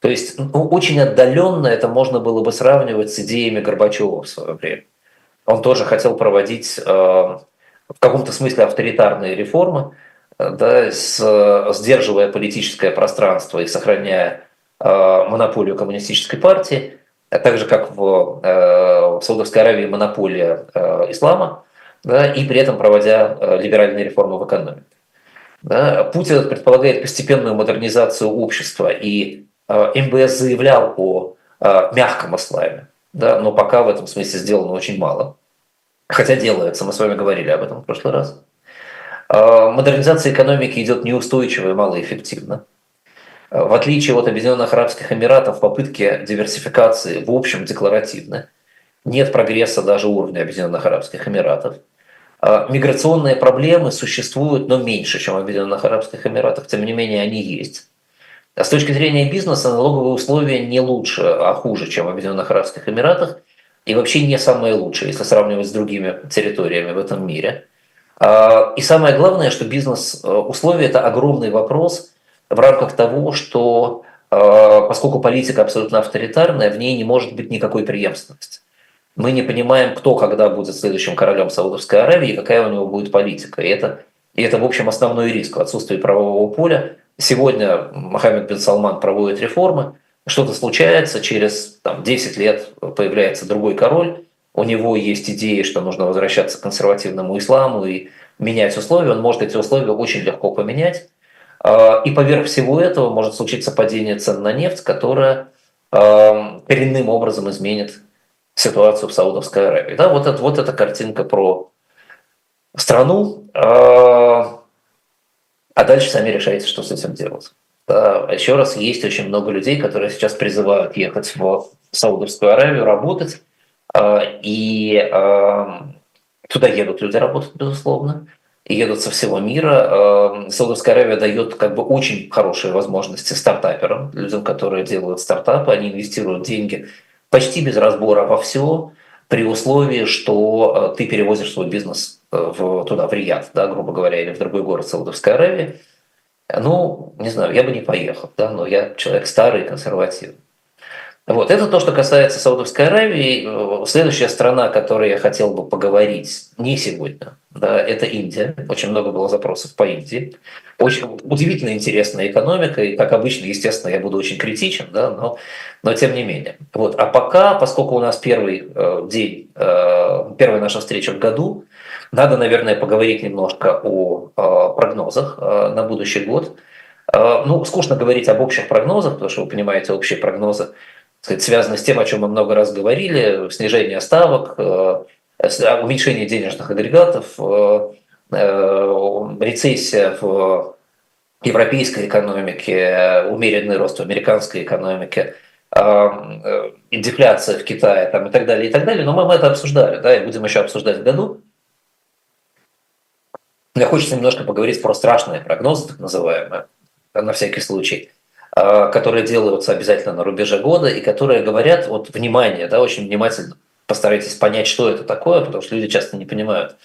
То есть ну, очень отдаленно это можно было бы сравнивать с идеями Горбачева в свое время. Он тоже хотел проводить э, в каком-то смысле авторитарные реформы, э, да, с, сдерживая политическое пространство и сохраняя э, монополию коммунистической партии, а так же как в, в Саудовской Аравии монополия ислама, да, и при этом проводя либеральные реформы в экономике. Да, этот предполагает постепенную модернизацию общества, и э, МБС заявлял о э, мягком исламе, да, но пока в этом смысле сделано очень мало. Хотя делается, мы с вами говорили об этом в прошлый раз. Э, модернизация экономики идет неустойчиво и малоэффективно. В отличие от Объединенных Арабских Эмиратов, попытки диверсификации в общем декларативны. Нет прогресса даже уровня Объединенных Арабских Эмиратов – а, миграционные проблемы существуют, но меньше, чем в Объединенных Арабских Эмиратах, тем не менее они есть. А с точки зрения бизнеса налоговые условия не лучше, а хуже, чем в Объединенных Арабских Эмиратах, и вообще не самые лучшие, если сравнивать с другими территориями в этом мире. А, и самое главное, что бизнес-условия – это огромный вопрос в рамках того, что поскольку политика абсолютно авторитарная, в ней не может быть никакой преемственности мы не понимаем, кто когда будет следующим королем Саудовской Аравии и какая у него будет политика. И это, и это в общем, основной риск в отсутствии правового поля. Сегодня Мохаммед бен Салман проводит реформы, что-то случается, через там, 10 лет появляется другой король, у него есть идеи, что нужно возвращаться к консервативному исламу и менять условия, он может эти условия очень легко поменять. А, и поверх всего этого может случиться падение цен на нефть, которое коренным образом изменит ситуацию в Саудовской Аравии. Да, вот, это, вот эта картинка про страну, а, а дальше сами решаете, что с этим делать. Да, еще раз, есть очень много людей, которые сейчас призывают ехать в Саудовскую Аравию, работать, и туда едут люди работать, безусловно, и едут со всего мира. Саудовская Аравия дает как бы очень хорошие возможности стартаперам, людям, которые делают стартапы, они инвестируют деньги почти без разбора во все, при условии, что э, ты перевозишь свой бизнес э, в, туда, в Рияд, да, грубо говоря, или в другой город Саудовской Аравии. Ну, не знаю, я бы не поехал, да, но я человек старый, консервативный. Вот, это то, что касается Саудовской Аравии. Следующая страна, о которой я хотел бы поговорить, не сегодня, да, это Индия. Очень много было запросов по Индии. Очень удивительно интересная экономика, и, как обычно, естественно, я буду очень критичен, да, но, но тем не менее. Вот. А пока, поскольку у нас первый э, день, э, первая наша встреча в году, надо, наверное, поговорить немножко о э, прогнозах на будущий год. Ну, скучно говорить об общих прогнозах, потому что вы понимаете, общие прогнозы сказать, связаны с тем, о чем мы много раз говорили, снижение ставок, уменьшение денежных агрегатов, э, э, рецессия в европейской экономике, умеренный рост в американской экономике, дефляция в Китае там, и так далее, и так далее. Но мы, мы это обсуждали, да, и будем еще обсуждать в году. Мне хочется немножко поговорить про страшные прогнозы, так называемые, на всякий случай, которые делаются обязательно на рубеже года и которые говорят, вот, внимание, да, очень внимательно постарайтесь понять, что это такое, потому что люди часто не понимают.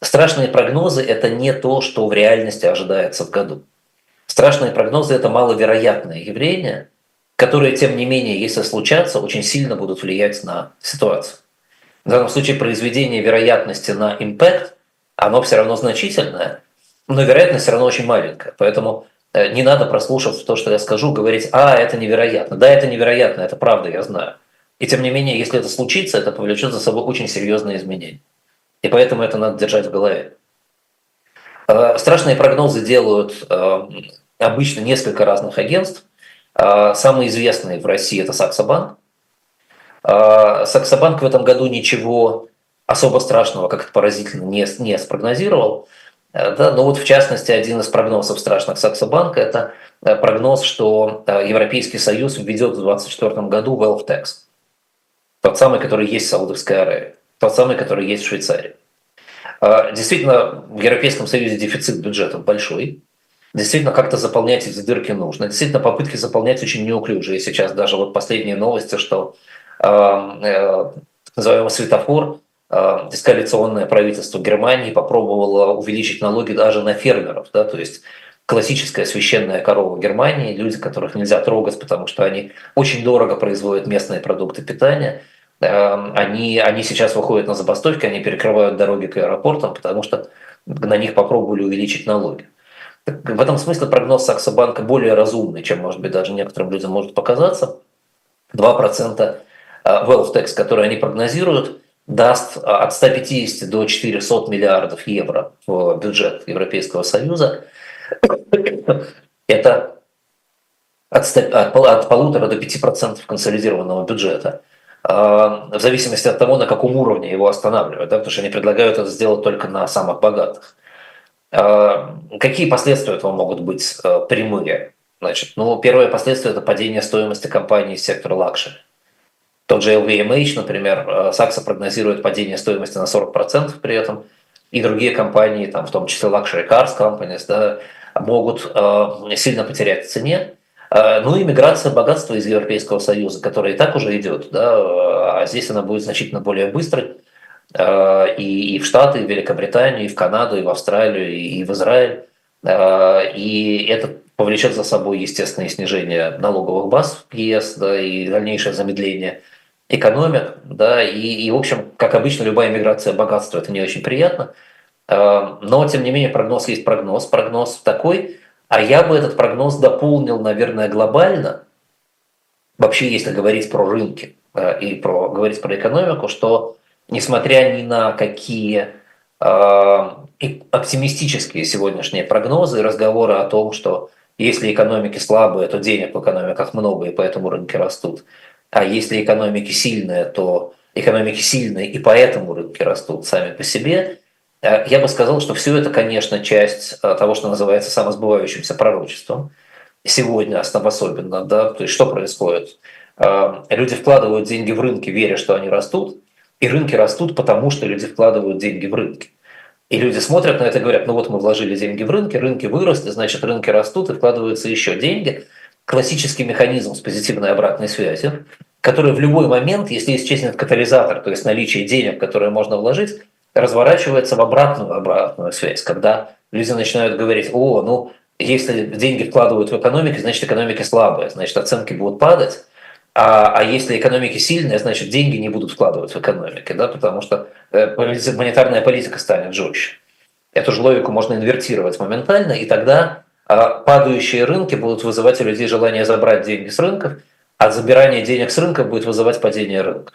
Страшные прогнозы – это не то, что в реальности ожидается в году. Страшные прогнозы – это маловероятное явление, которые, тем не менее, если случатся, очень сильно будут влиять на ситуацию. В данном случае произведение вероятности на импакт, оно все равно значительное, но вероятность все равно очень маленькая. Поэтому э, не надо, прослушав то, что я скажу, говорить, а, это невероятно. Да, это невероятно, это правда, я знаю. И тем не менее, если это случится, это повлечет за собой очень серьезные изменения. И поэтому это надо держать в голове. Э, страшные прогнозы делают э, обычно несколько разных агентств. Э, самые известные в России – это Саксобанк. Саксобанк в этом году ничего особо страшного, как это поразительно, не, не спрогнозировал. Да, но вот в частности один из прогнозов страшных Саксобанка – это прогноз, что Европейский Союз введет в 2024 году wealth tax – тот самый, который есть в Саудовской Аравии, тот самый, который есть в Швейцарии. А, действительно, в Европейском Союзе дефицит бюджетов большой. Действительно, как-то заполнять эти дырки нужно. Действительно, попытки заполнять очень неуклюжие. Сейчас даже вот последние новости, что э, э, называемый светофор, э, дискоалиционное правительство Германии попробовало увеличить налоги даже на фермеров. Да, то есть классическая священная корова Германии, люди, которых нельзя трогать, потому что они очень дорого производят местные продукты питания. Эм, они, они сейчас выходят на забастовки, они перекрывают дороги к аэропортам, потому что на них попробовали увеличить налоги. В этом смысле прогноз Саксобанка более разумный, чем, может быть, даже некоторым людям может показаться. 2% э, wealth tax, который они прогнозируют, даст э, от 150 до 400 миллиардов евро в бюджет Европейского Союза. Это от, от, от полутора до пяти процентов консолидированного бюджета. А, в зависимости от того, на каком уровне его останавливают, да, потому что они предлагают это сделать только на самых богатых. А, какие последствия этого могут быть а, прямые? Значит, ну, первое последствие – это падение стоимости компании из сектора luxury. Тот же LVMH, например, Сакса прогнозирует падение стоимости на 40% при этом, и другие компании, там, в том числе Luxury Cars Companies, да, могут сильно потерять в цене. Э, ну и миграция богатства из Европейского Союза, которая и так уже идет, да, а здесь она будет значительно более быстрой. Э, и, и в Штаты, и в Великобританию, и в Канаду, и в Австралию, и в Израиль. Э, и это повлечет за собой естественное снижение налоговых баз в ЕС да, и дальнейшее замедление экономик. Да, и, и, в общем, как обычно, любая миграция богатства – это не очень приятно. Но, тем не менее, прогноз есть прогноз. Прогноз такой, а я бы этот прогноз дополнил, наверное, глобально, вообще если говорить про рынки э, и про, говорить про экономику, что несмотря ни на какие э, оптимистические сегодняшние прогнозы разговоры о том, что если экономики слабые, то денег в экономиках много, и поэтому рынки растут. А если экономики сильные, то экономики сильные, и поэтому рынки растут сами по себе. Э, я бы сказал, что все это, конечно, часть э, того, что называется самосбывающимся пророчеством. Сегодня особенно, да, то есть что происходит? Э, люди вкладывают деньги в рынки, веря, что они растут, и рынки растут, потому что люди вкладывают деньги в рынки. И люди смотрят на это и говорят, ну вот мы вложили деньги в рынки, рынки выросли, значит рынки растут и вкладываются еще деньги. Классический механизм с позитивной обратной связью, который в любой момент, если исчезнет катализатор, то есть наличие денег, которые можно вложить, разворачивается в обратную обратную связь, когда люди начинают говорить, о, ну, если деньги вкладывают в экономику, значит, экономика слабая, значит, оценки будут падать, а, а если экономики сильные, значит, деньги не будут вкладывать в экономику, да, потому что э, монетарная политика станет жестче. эту же логику можно инвертировать моментально, и тогда падающие рынки будут вызывать у людей желание забрать деньги с рынков, а забирание денег с рынка будет вызывать падение рынков.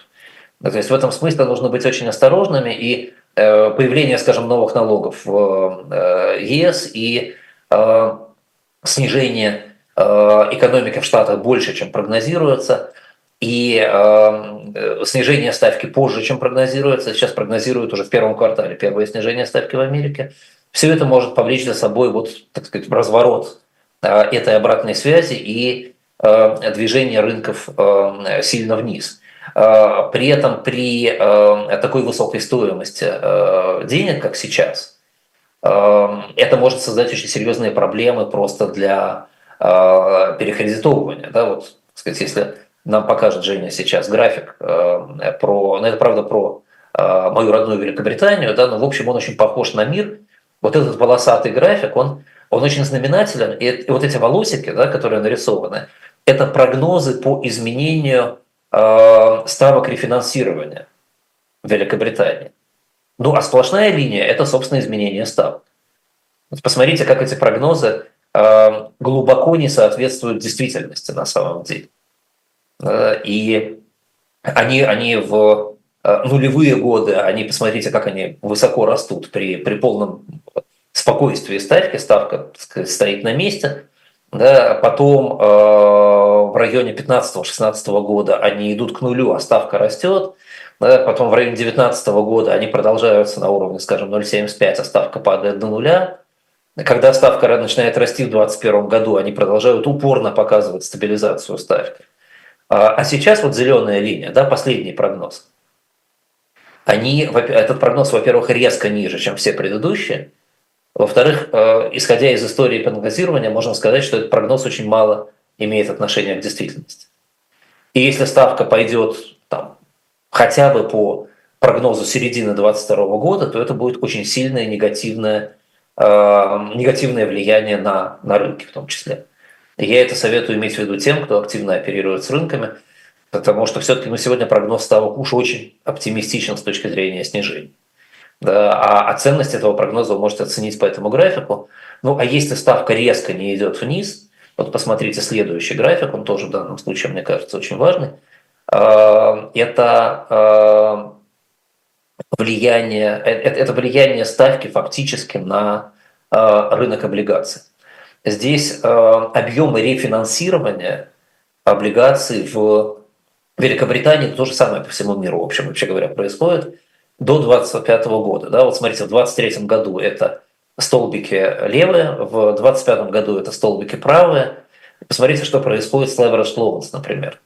Ну, то есть в этом смысле нужно быть очень осторожными, и появление, скажем, новых налогов в э, ЕС и э, снижение экономики в Штатах больше, чем прогнозируется, и снижение ставки позже, чем прогнозируется, сейчас прогнозируют уже в первом квартале первое снижение ставки в Америке, все это может повлечь за собой вот, так сказать, разворот этой обратной связи и движение рынков сильно вниз. Э, при этом при э, такой высокой стоимости э, денег, как сейчас, это может создать очень серьезные проблемы просто для перекредитовывания. Да, вот, сказать, если нам покажет Женя сейчас график про, ну это правда про мою родную Великобританию, да, но в общем он очень похож на мир. Вот этот волосатый график, он, он очень знаменателен. И вот эти волосики, да, которые нарисованы, это прогнозы по изменению ставок рефинансирования в Великобритании. Ну а сплошная линия – это, собственно, изменение ставок. Посмотрите, как эти прогнозы э, глубоко не соответствуют действительности на самом деле. Э, и они, они в нулевые годы, они, посмотрите, как они высоко растут при, при полном спокойствии ставки, ставка сказать, стоит на месте, да, потом э, в районе 15-16 года они идут к нулю, а ставка растет. Да, потом в районе 2019 года они продолжаются на уровне, скажем, 0,75, а ставка падает до нуля. Когда ставка начинает расти в 2021 году, они продолжают упорно показывать стабилизацию ставки. А, а сейчас вот зеленая линия, да, последний прогноз. Они, этот прогноз, во-первых, резко ниже, чем все предыдущие – во-вторых, э, исходя из истории прогнозирования, можно сказать, что этот прогноз очень мало имеет отношения к действительности. И если ставка пойдет там, хотя бы по прогнозу середины 2022 года, то это будет очень сильное негативное, э, негативное влияние на, на рынки в том числе. И я это советую иметь в виду тем, кто активно оперирует с рынками, потому что все-таки ну, сегодня прогноз ставок уж очень оптимистичен с точки зрения снижения. Да, а, а ценность этого прогноза вы можете оценить по этому графику. Ну, а если ставка резко не идет вниз, вот посмотрите следующий график, он тоже в данном случае, мне кажется, очень важный. А, это а, влияние, э, это влияние ставки фактически на рынок облигаций. Здесь объемы рефинансирования облигаций в Великобритании то же самое по всему миру, в общем, вообще говоря, происходит до 2025 года. Да, вот смотрите, в 2023 году это столбики левые, в 2025 году это столбики правые. Посмотрите, что происходит с leverage loans, например.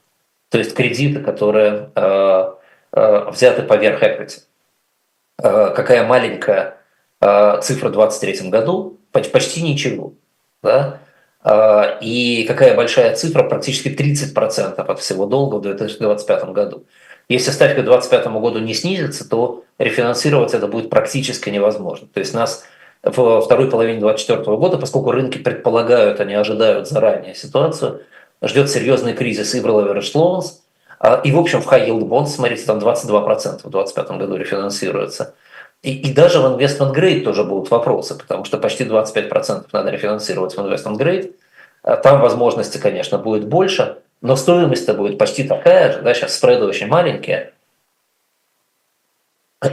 То есть кредиты, которые э, э, взяты поверх equity. Э, какая маленькая э, цифра в 2023 году? Почти ничего. Да? Э, и какая большая цифра? Практически 30% от всего долга в 2025 году. Если ставка к 2025 году не снизится, то рефинансировать это будет практически невозможно. То есть нас во второй половине 2024 года, поскольку рынки предполагают, они ожидают заранее ситуацию, ждет серьезный кризис и в leverage loans, а, и в общем в high yield bonds, смотрите, там 22% в 2025 году рефинансируется. И, и даже в investment grade тоже будут вопросы, потому что почти 25% надо рефинансировать в investment grade. А там возможности, конечно, будет больше, но стоимость-то будет почти такая же, да, сейчас спреды очень маленькие,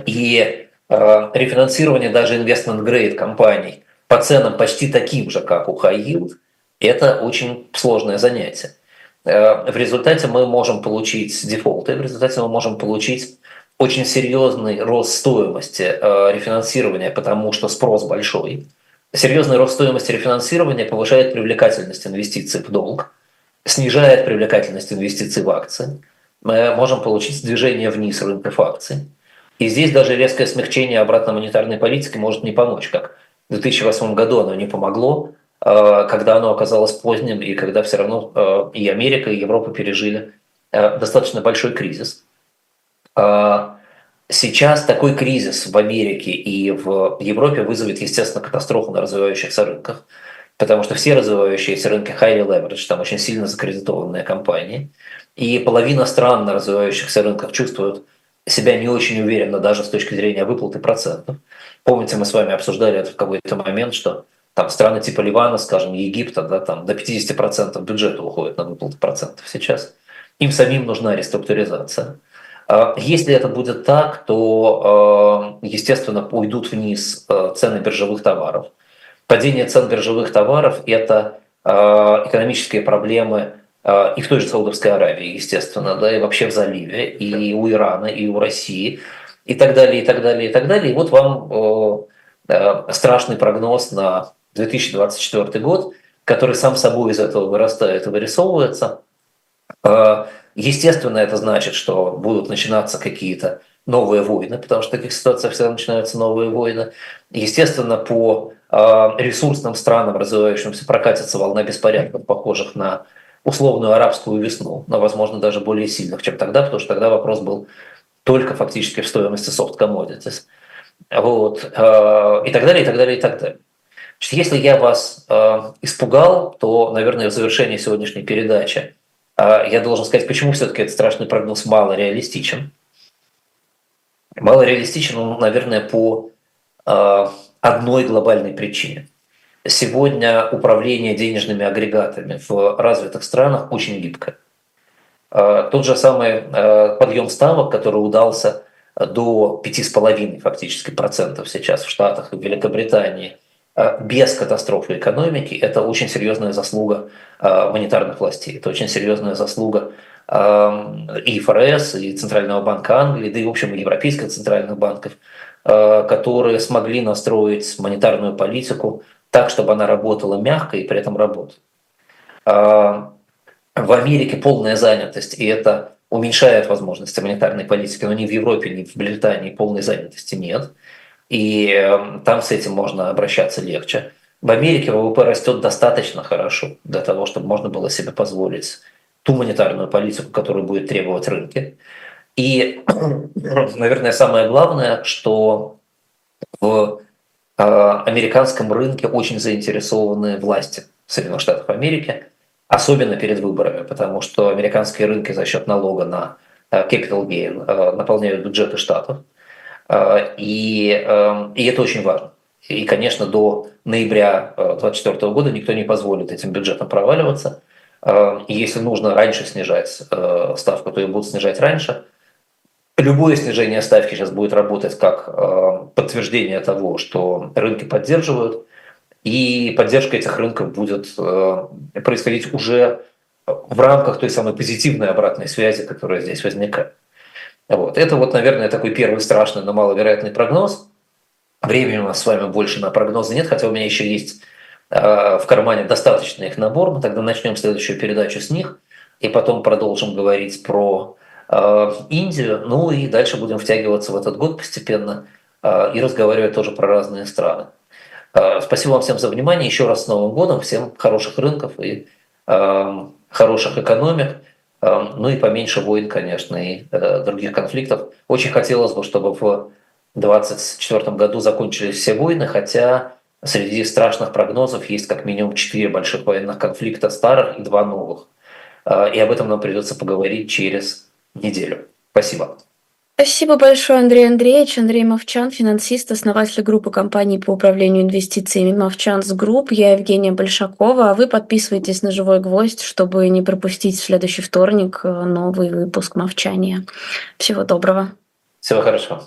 и э, рефинансирование даже investment grade компаний по ценам почти таким же, как у high yield, это очень сложное занятие. Э, в результате мы можем получить дефолты, в результате мы можем получить очень серьезный рост стоимости э, рефинансирования, потому что спрос большой. Серьезный рост стоимости рефинансирования повышает привлекательность инвестиций в долг, снижает привлекательность инвестиций в акции. Мы можем получить движение вниз рынков акций. И здесь даже резкое смягчение обратно монетарной политики может не помочь, как в 2008 году оно не помогло, э, когда оно оказалось поздним, и когда все равно э, и Америка, и Европа пережили э, достаточно большой кризис. Сейчас такой кризис в Америке и в Европе вызовет, естественно, катастрофу на развивающихся рынках потому что все развивающиеся рынки highly leverage, там очень сильно закредитованные компании, и половина стран на развивающихся рынках чувствуют себя не очень уверенно даже с точки зрения выплаты процентов. Помните, мы с вами обсуждали это в какой-то момент, что там страны типа Ливана, скажем, Египта, да, там до 50% бюджета уходит на выплаты процентов сейчас. Им самим нужна реструктуризация. А если это будет так, то, а, естественно, уйдут вниз а, цены биржевых товаров. Падение цен биржевых товаров – это экономические проблемы и в той же Саудовской Аравии, естественно, да, и вообще в заливе, и у Ирана, и у России, и так далее, и так далее, и так далее. И вот вам страшный прогноз на 2024 год, который сам собой из этого вырастает и вырисовывается. Естественно, это значит, что будут начинаться какие-то новые войны, потому что в таких ситуациях всегда начинаются новые войны. Естественно, по а, ресурсным странам, развивающимся, прокатится волна беспорядков, похожих на условную арабскую весну, но, возможно, даже более сильных, чем тогда, потому что тогда вопрос был только фактически в стоимости soft commodities. Вот. А, и так далее, и так далее, и так далее. Если я вас э, испугал, то, наверное, в завершении сегодняшней передачи я должен сказать, почему все-таки этот страшный прогноз мало реалистичен. Мало реалистичен он, наверное, по э, одной глобальной причине. Сегодня управление денежными агрегатами в развитых странах очень гибкое. Э, тот же самый э, подъем ставок, который удался до 5,5 фактически процентов сейчас в Штатах и в Великобритании – а без катастрофы экономики, это очень серьезная заслуга а, монетарных властей, это очень серьезная заслуга а, и ФРС, и Центрального банка Англии, да и, в общем, и европейских центральных банков, которые смогли настроить монетарную политику так, чтобы она работала мягко и при этом работала. В Америке полная занятость, и это уменьшает возможности монетарной политики, но ни в Европе, ни в Британии полной занятости нет – и эм, там с этим можно обращаться легче. В Америке ВВП растет достаточно хорошо для того, чтобы можно было себе позволить ту монетарную политику, которую будет требовать рынки. И, наверное, самое главное, что в э, американском рынке очень заинтересованы власти Соединенных Штатов Америки, особенно перед выборами, потому что американские рынки за счет налога на э, capital gain э, наполняют бюджеты штатов. Э, и, и это очень важно. И, конечно, до ноября 2024 э, года никто не позволит этим бюджетам проваливаться. Э, если нужно раньше снижать ставку, то ее будут снижать раньше. Любое снижение ставки сейчас будет работать как подтверждение того, что рынки поддерживают, и поддержка этих рынков будет происходить уже в рамках той самой позитивной обратной связи, которая здесь возникает. Вот. Это вот, наверное, такой первый страшный, но маловероятный прогноз. Времени у нас с вами больше на прогнозы нет, хотя у меня еще есть э, в кармане достаточный их набор. Мы тогда начнем следующую передачу с них, и потом продолжим говорить про э, Индию. Ну и дальше будем втягиваться в этот год постепенно э, и разговаривать тоже про разные страны. Э, спасибо вам всем за внимание. Еще раз с Новым годом. Всем хороших рынков и э, хороших экономик. Ну и поменьше войн, конечно, и э, других конфликтов. Очень хотелось бы, чтобы в 2024 году закончились все войны, хотя среди страшных прогнозов есть как минимум четыре больших военных конфликта старых и два новых. Э, и об этом нам придется поговорить через неделю. Спасибо.
Спасибо большое, Андрей Андреевич. Андрей Мовчан, финансист, основатель группы компаний по управлению инвестициями Movchan's Group. Я Евгения Большакова. А вы подписывайтесь на «Живой гвоздь», чтобы не пропустить в следующий вторник э, новый выпуск «Мовчания». Всего доброго.
Всего хорошего.